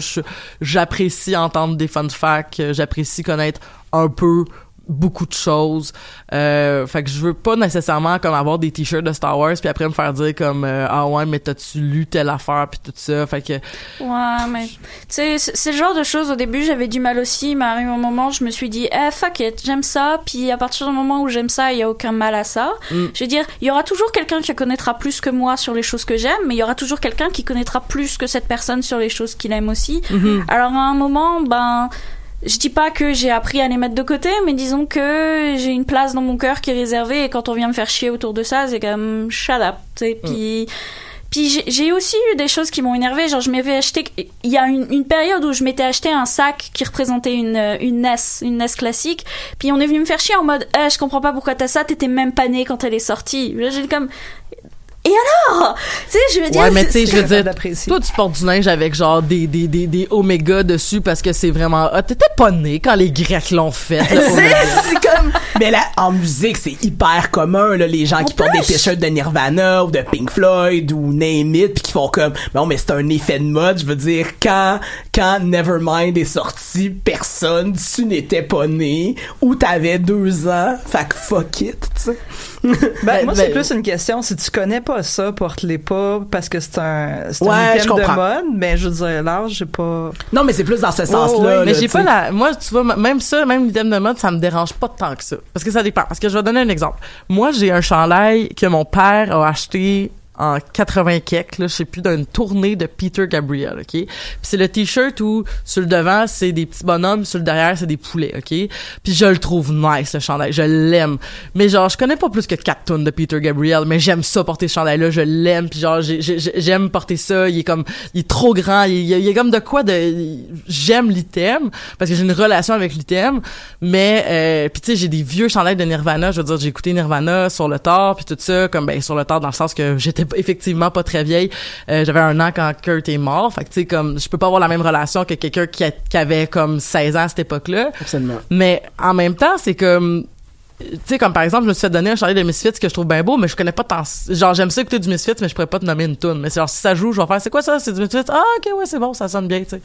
J'apprécie entendre des fun facts. J'apprécie connaître un peu beaucoup de choses euh, fait que je veux pas nécessairement comme avoir des t-shirts de Star Wars puis après me faire dire comme euh, ah ouais mais t'as-tu lu telle affaire puis tout ça? Fait que Ouais, mais tu sais, c'est le genre de choses. Au début, j'avais du mal aussi, mais arrivé un moment, je me suis dit, eh, fuck it, j'aime ça. Puis à partir du moment où j'aime ça, il y a aucun mal à ça. Mm. Je veux dire, il y aura toujours quelqu'un qui connaîtra plus que moi sur les choses que j'aime, mais il y aura toujours quelqu'un qui connaîtra plus que cette personne sur les choses qu'il aime aussi. Mhm. Alors à un moment, ben. Je dis pas que j'ai appris à les mettre de côté, mais disons que j'ai une place dans mon cœur qui est réservée et quand on vient me faire chier autour de ça, c'est comme shut up, tu sais. Puis puis j'ai- aussi eu des choses qui m'ont énervé. Genre, je m'avais acheté. Il y a une, période où je m'étais acheté un sac qui représentait une, une NES, une NES classique. Puis on est venu me faire chier en mode, eh, je comprends pas pourquoi t'as ça, t'étais même pas né quand elle est sortie. J'ai comme. Et alors? Tu sais, je veux dire. ouais mais tu sais je veux dire d'apprécier. toi tu portes du linge avec genre des des des des oméga dessus parce que c'est vraiment ah, t'étais pas né quand les grecs l'ont fait C'est comme. Mais là, en musique, c'est hyper commun, là, les gens qui portent des t-shirts de Nirvana ou de Pink Floyd ou Name It, puis qui font comme, non, mais c'est un effet de mode. Je veux dire, quand, quand Nevermind est sorti, personne, tu n'étais pas né ou t'avais deux ans. Fait que fuck it, tu sais. Ben, moi, c'est ben- plus une question. Si tu connais pas ça, porte-les pas parce que c'est un, c'est Ouais, un je item de mode. Mais je veux dire, l'âge, j'ai pas. Non, mais c'est plus dans ce sens-là. mais là, j'ai pas la moi tu vois même ça même l'item de mode ça me dérange pas tant que ça parce que ça dépend parce que je vais donner un exemple moi j'ai un chandail que mon père a acheté en 80 kek, là, je sais plus, d'une tournée de Peter Gabriel, OK? Puis c'est le t-shirt où, sur le devant, c'est des petits bonhommes, sur le derrière, c'est des poulets, OK? Puis je le trouve nice, le chandail, je l'aime. Mais genre, je connais pas plus que 4 tonnes de Peter Gabriel, mais j'aime ça, porter ce chandail-là, je l'aime, puis genre, j'ai- j'ai- j'aime porter ça, il est comme, il est trop grand, il, il, il est comme de quoi de... J'aime l'item, parce que j'ai une relation avec l'item, mais, euh, puis tu sais, j'ai des vieux chandails de Nirvana, je veux dire, j'ai écouté Nirvana sur le tard, puis tout ça, comme, ben, sur le tard, dans le sens que j'étais effectivement pas très vieille, Euh, j'avais un an quand Kurt est mort, fait que tu sais, comme, je peux pas avoir la même relation que quelqu'un qui, a- qui avait comme 16 ans à cette époque-là. Absolument. Mais en même temps, c'est comme tu sais comme par exemple je me suis fait donner un chandail de Misfits que je trouve bien beau mais je connais pas tant genre j'aime ça écouter du Misfits mais je pourrais pas te nommer une tune mais c'est genre si ça joue je vais faire c'est quoi ça? C'est du Misfits? Ah ok ouais c'est bon ça sonne bien tu sais.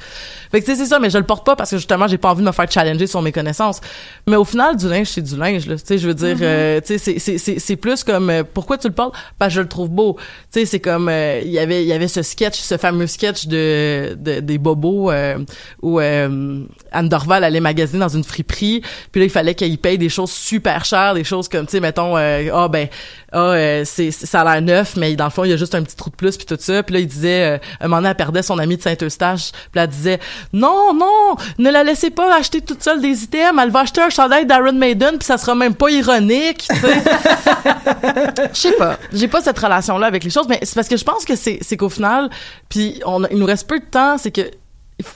Fait que tu sais c'est ça mais je le porte pas parce que justement j'ai pas envie de me faire challenger sur mes connaissances. Mais au final du linge c'est du linge là. Tu sais je veux dire Mhm. euh, tu sais c'est c'est c'est c'est plus comme euh, pourquoi tu le portes? Parce que je le trouve beau. Tu sais c'est comme euh, il y avait il y avait ce sketch ce fameux sketch de, de des bobos euh, où euh, Anne Dorval allait magasiner dans une friperie puis là il fallait qu'il paye des choses super super cher, des choses comme, tu sais, mettons, euh, ah ben, ah, euh, c'est, ça a l'air neuf, mais dans le fond, il y a juste un petit trou de plus, puis tout ça. Puis là, il disait, euh, un moment donné, elle perdait son ami de Saint-Eustache, puis elle disait, non, non, ne la laissez pas acheter toute seule des items, elle va acheter un chandail d'Iron Maiden, puis ça sera même pas ironique, tu sais. Je sais pas, j'ai pas cette relation-là avec les choses, mais c'est parce que je pense que c'est, c'est qu'au final, puis on, a- il nous reste peu de temps, c'est que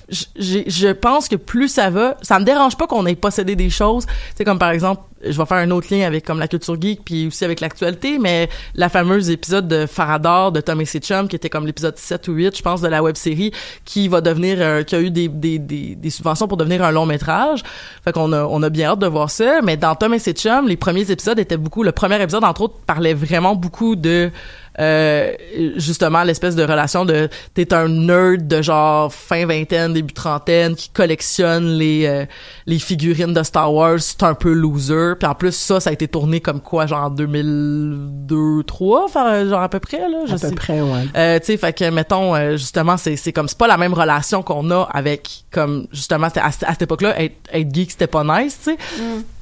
je, pense que plus ça va, ça me dérange pas qu'on ait possédé des choses. C'est comme par exemple, je vais faire un autre lien avec comme la culture geek puis aussi avec l'actualité, mais la fameuse épisode de Farador de Tom et ses chums qui était comme l'épisode 7 ou 8, je pense, de la web série qui va devenir, euh, qui a eu des, des, des, des subventions pour devenir un long métrage. Fait qu'on a, on a bien hâte de voir ça. Mais dans Tom et ses chums, les premiers épisodes étaient beaucoup, le premier épisode entre autres parlait vraiment beaucoup de euh, justement l'espèce de relation de t'es un nerd de genre fin vingtaine début trentaine qui collectionne les euh, les figurines de Star Wars c'est un peu loser. Puis en plus ça ça a été tourné comme quoi genre en 2002 3 enfin genre à peu près là je À peu près, ouais. euh, tu sais fait que mettons euh, justement c'est c'est comme c'est pas la même relation qu'on a avec comme justement c'était à, à cette époque-là être, être geek c'était pas nice tu sais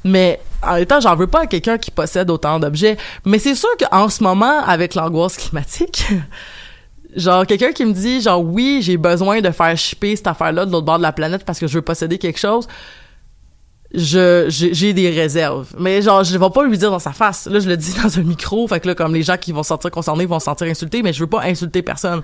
mais en même temps, j'en veux pas à quelqu'un qui possède autant d'objets. Mais c'est sûr qu'en ce moment, avec l'angoisse climatique, genre quelqu'un qui me dit genre oui, j'ai besoin de faire shipper cette affaire-là de l'autre bord de la planète parce que je veux posséder quelque chose. Je j'ai des réserves. Mais genre je vais pas lui dire dans sa face. Là, je le dis dans un micro, fait que là comme les gens qui vont se sentir concernés vont se sentir insultés, mais je veux pas insulter personne.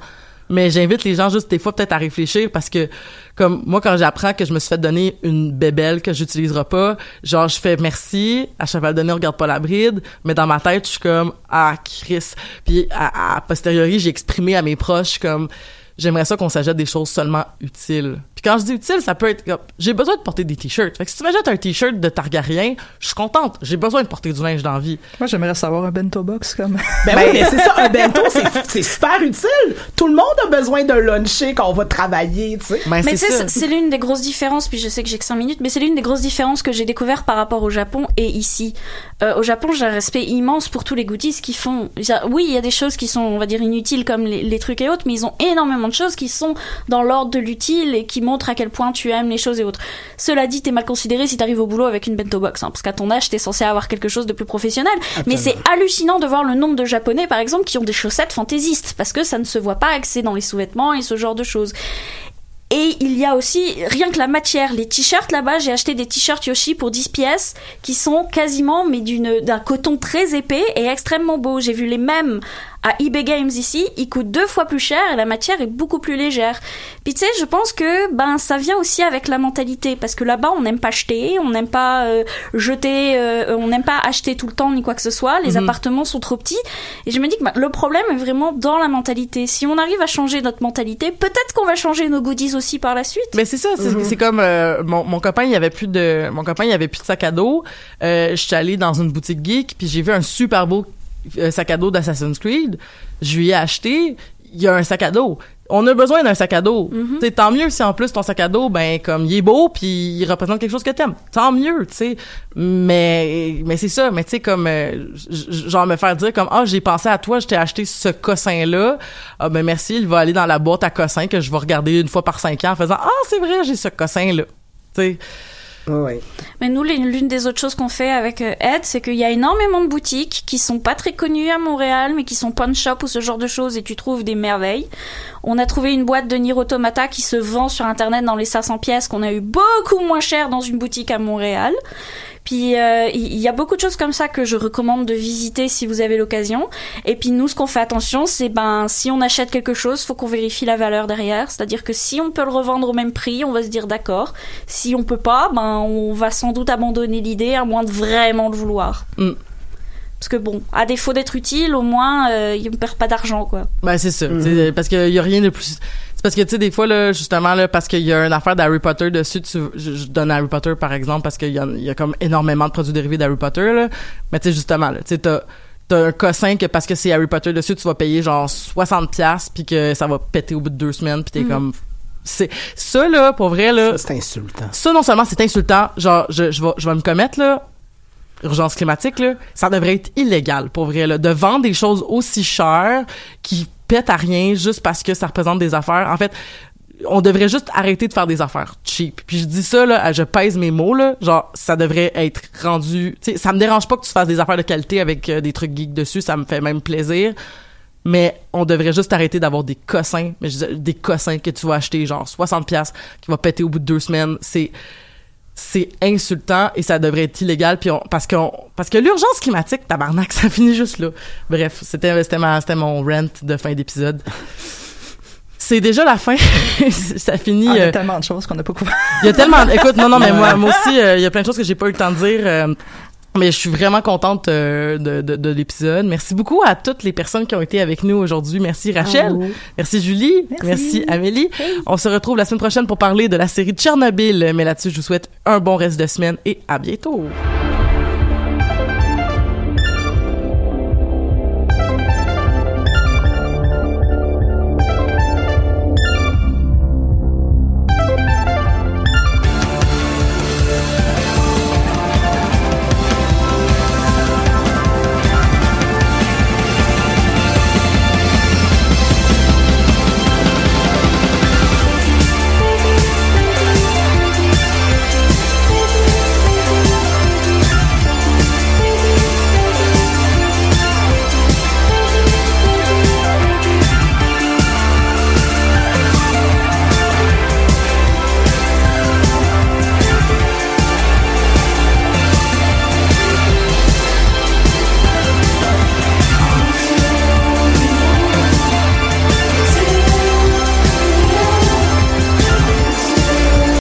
Mais j'invite les gens juste des fois peut-être à réfléchir parce que comme moi quand j'apprends que je me suis fait donner une bébelle que j'utiliserai pas, genre je fais merci, à cheval donné on regarde pas la bride, mais dans ma tête je suis comme ah Chris. Puis à, à posteriori j'ai exprimé à mes proches comme j'aimerais ça qu'on s'achète des choses seulement utiles. Puis quand je dis utile, ça peut être comme, j'ai besoin de porter des t-shirts. Fait que si tu m'achètes un t-shirt de Targaryen, je suis contente. J'ai besoin de porter du linge dans la vie. Moi, j'aimerais savoir un bento box comme. Ben, oui, mais c'est ça, un bento, c'est, c'est super utile. Tout le monde a besoin d'un luncher quand on va travailler, tu sais. mais tu sais, c'est- c'est l'une des grosses différences, puis je sais que j'ai que 5 minutes, mais c'est l'une des grosses différences que j'ai découvert par rapport au Japon et ici. Euh, au Japon, j'ai un respect immense pour tous les goodies qu'ils font. Oui, il y a des choses qui sont, on va dire, inutiles comme les, les trucs et autres, mais ils ont énormément de choses qui sont dans l'ordre de l'utile et qui à quel point tu aimes les choses et autres. Cela dit, t'es mal considéré si t'arrives au boulot avec une bento box, hein, parce qu'à ton âge, t'es censé avoir quelque chose de plus professionnel. Mais c'est hallucinant de voir le nombre de Japonais, par exemple, qui ont des chaussettes fantaisistes, parce que ça ne se voit pas c'est dans les sous-vêtements et ce genre de choses. Et il y a aussi, rien que la matière, les t-shirts là-bas, j'ai acheté des t-shirts Yoshi pour 10 pièces qui sont quasiment, mais d'une, d'un coton très épais et extrêmement beau. J'ai vu les mêmes à eBay Games ici, ils coûtent deux fois plus cher et la matière est beaucoup plus légère. Puis tu sais, je pense que ben ça vient aussi avec la mentalité parce que là-bas on n'aime pas acheter, on n'aime pas euh, jeter, euh, on n'aime pas acheter tout le temps ni quoi que ce soit. Les Mhm. appartements sont trop petits et je me dis que ben, le problème est vraiment dans la mentalité. Si on arrive à changer notre mentalité, peut-être qu'on va changer nos goodies aussi par la suite. Mais c'est ça, c'est Mhm. comme euh, mon, mon copain, il y avait plus de mon copain, il y avait plus de sac à dos. Euh, je suis allée dans une boutique geek puis j'ai vu un super beau euh, sac à dos d'Assassin's Creed. Je lui ai acheté, il y a un sac à dos. On a besoin d'un sac à dos. Sais, tant mieux si en plus ton sac à dos ben comme il est beau puis il représente quelque chose que t'aimes. Tant mieux, tu sais. Mais mais c'est ça, mais tu sais comme euh, genre me faire dire comme ah, j'ai pensé à toi, je t'ai acheté ce cossin là. Ah ben merci, il va aller dans la boîte à cossins que je vais regarder une fois par cinq ans en faisant ah, c'est vrai, j'ai ce cossin là. Tu sais. Mais nous, l'une des autres choses qu'on fait avec euh, Ed, c'est qu'il y a énormément de boutiques qui sont pas très connues à Montréal, mais qui sont pawn shop ou ce genre de choses, et tu trouves des merveilles. On a trouvé une boîte de Nier Automata qui se vend sur Internet dans les 500 pièces, qu'on a eu beaucoup moins cher dans une boutique à Montréal. Puis euh, il il y a beaucoup de choses comme ça que je recommande de visiter si vous avez l'occasion. Et puis nous, ce qu'on fait attention, c'est ben si on achète quelque chose, faut qu'on vérifie la valeur derrière. C'est-à-dire que si on peut le revendre au même prix, on va se dire d'accord. Si on peut pas, ben on va sans doute abandonner l'idée à moins de vraiment le vouloir. Mm. Parce que bon, à défaut d'être utile, au moins euh, on perd pas d'argent quoi. Ben c'est ça, tu sais, parce qu'il y a rien de plus. C'est parce que tu sais des fois là justement là parce qu'il y a une affaire d'Harry Potter dessus, tu, je, je donne Harry Potter par exemple parce qu'il y a, y a comme énormément de produits dérivés d'Harry Potter là. Mais tu sais justement là, tu sais t'as t'as un cossin que parce que c'est Harry Potter dessus, tu vas payer genre 60 pièces puis que ça va péter au bout de deux semaines puis t'es Mhm. comme c'est ça là pour vrai là. C'est insultant. Ça non seulement c'est insultant, genre je je vais je vais me commettre là urgence climatique là, ça devrait être illégal pour vrai là de vendre des choses aussi chères qui pètent à rien juste parce que ça représente des affaires. En fait, on devrait juste arrêter de faire des affaires cheap. Puis je dis ça là, je pèse mes mots là, genre ça devrait être rendu, tu sais, ça me dérange pas que tu fasses des affaires de qualité avec euh, des trucs geeks dessus, ça me fait même plaisir. Mais on devrait juste arrêter d'avoir des cossins, des cossins que tu vas acheter genre 60 pièces qui va péter au bout de deux semaines, c'est c'est insultant et ça devrait être illégal puis on, parce qu'on parce que l'urgence climatique tabarnak ça finit juste là. Bref, c'était c'était mon rant de fin d'épisode. C'est déjà la fin. ça finit. Ah, il y a euh, tellement de choses qu'on n'a pas couvert. il y a tellement. Écoute, non, non, mais moi, moi aussi, euh, il y a plein de choses que j'ai pas eu le temps de dire. euh, mais je suis vraiment contente euh, de, de, de l'épisode. Merci beaucoup à toutes les personnes qui ont été avec nous aujourd'hui. Merci Rachel. Oh. Merci Julie. Merci, Amélie. On se retrouve la semaine prochaine pour parler de la série Tchernobyl. Mais là-dessus, je vous souhaite un bon reste de semaine et à bientôt.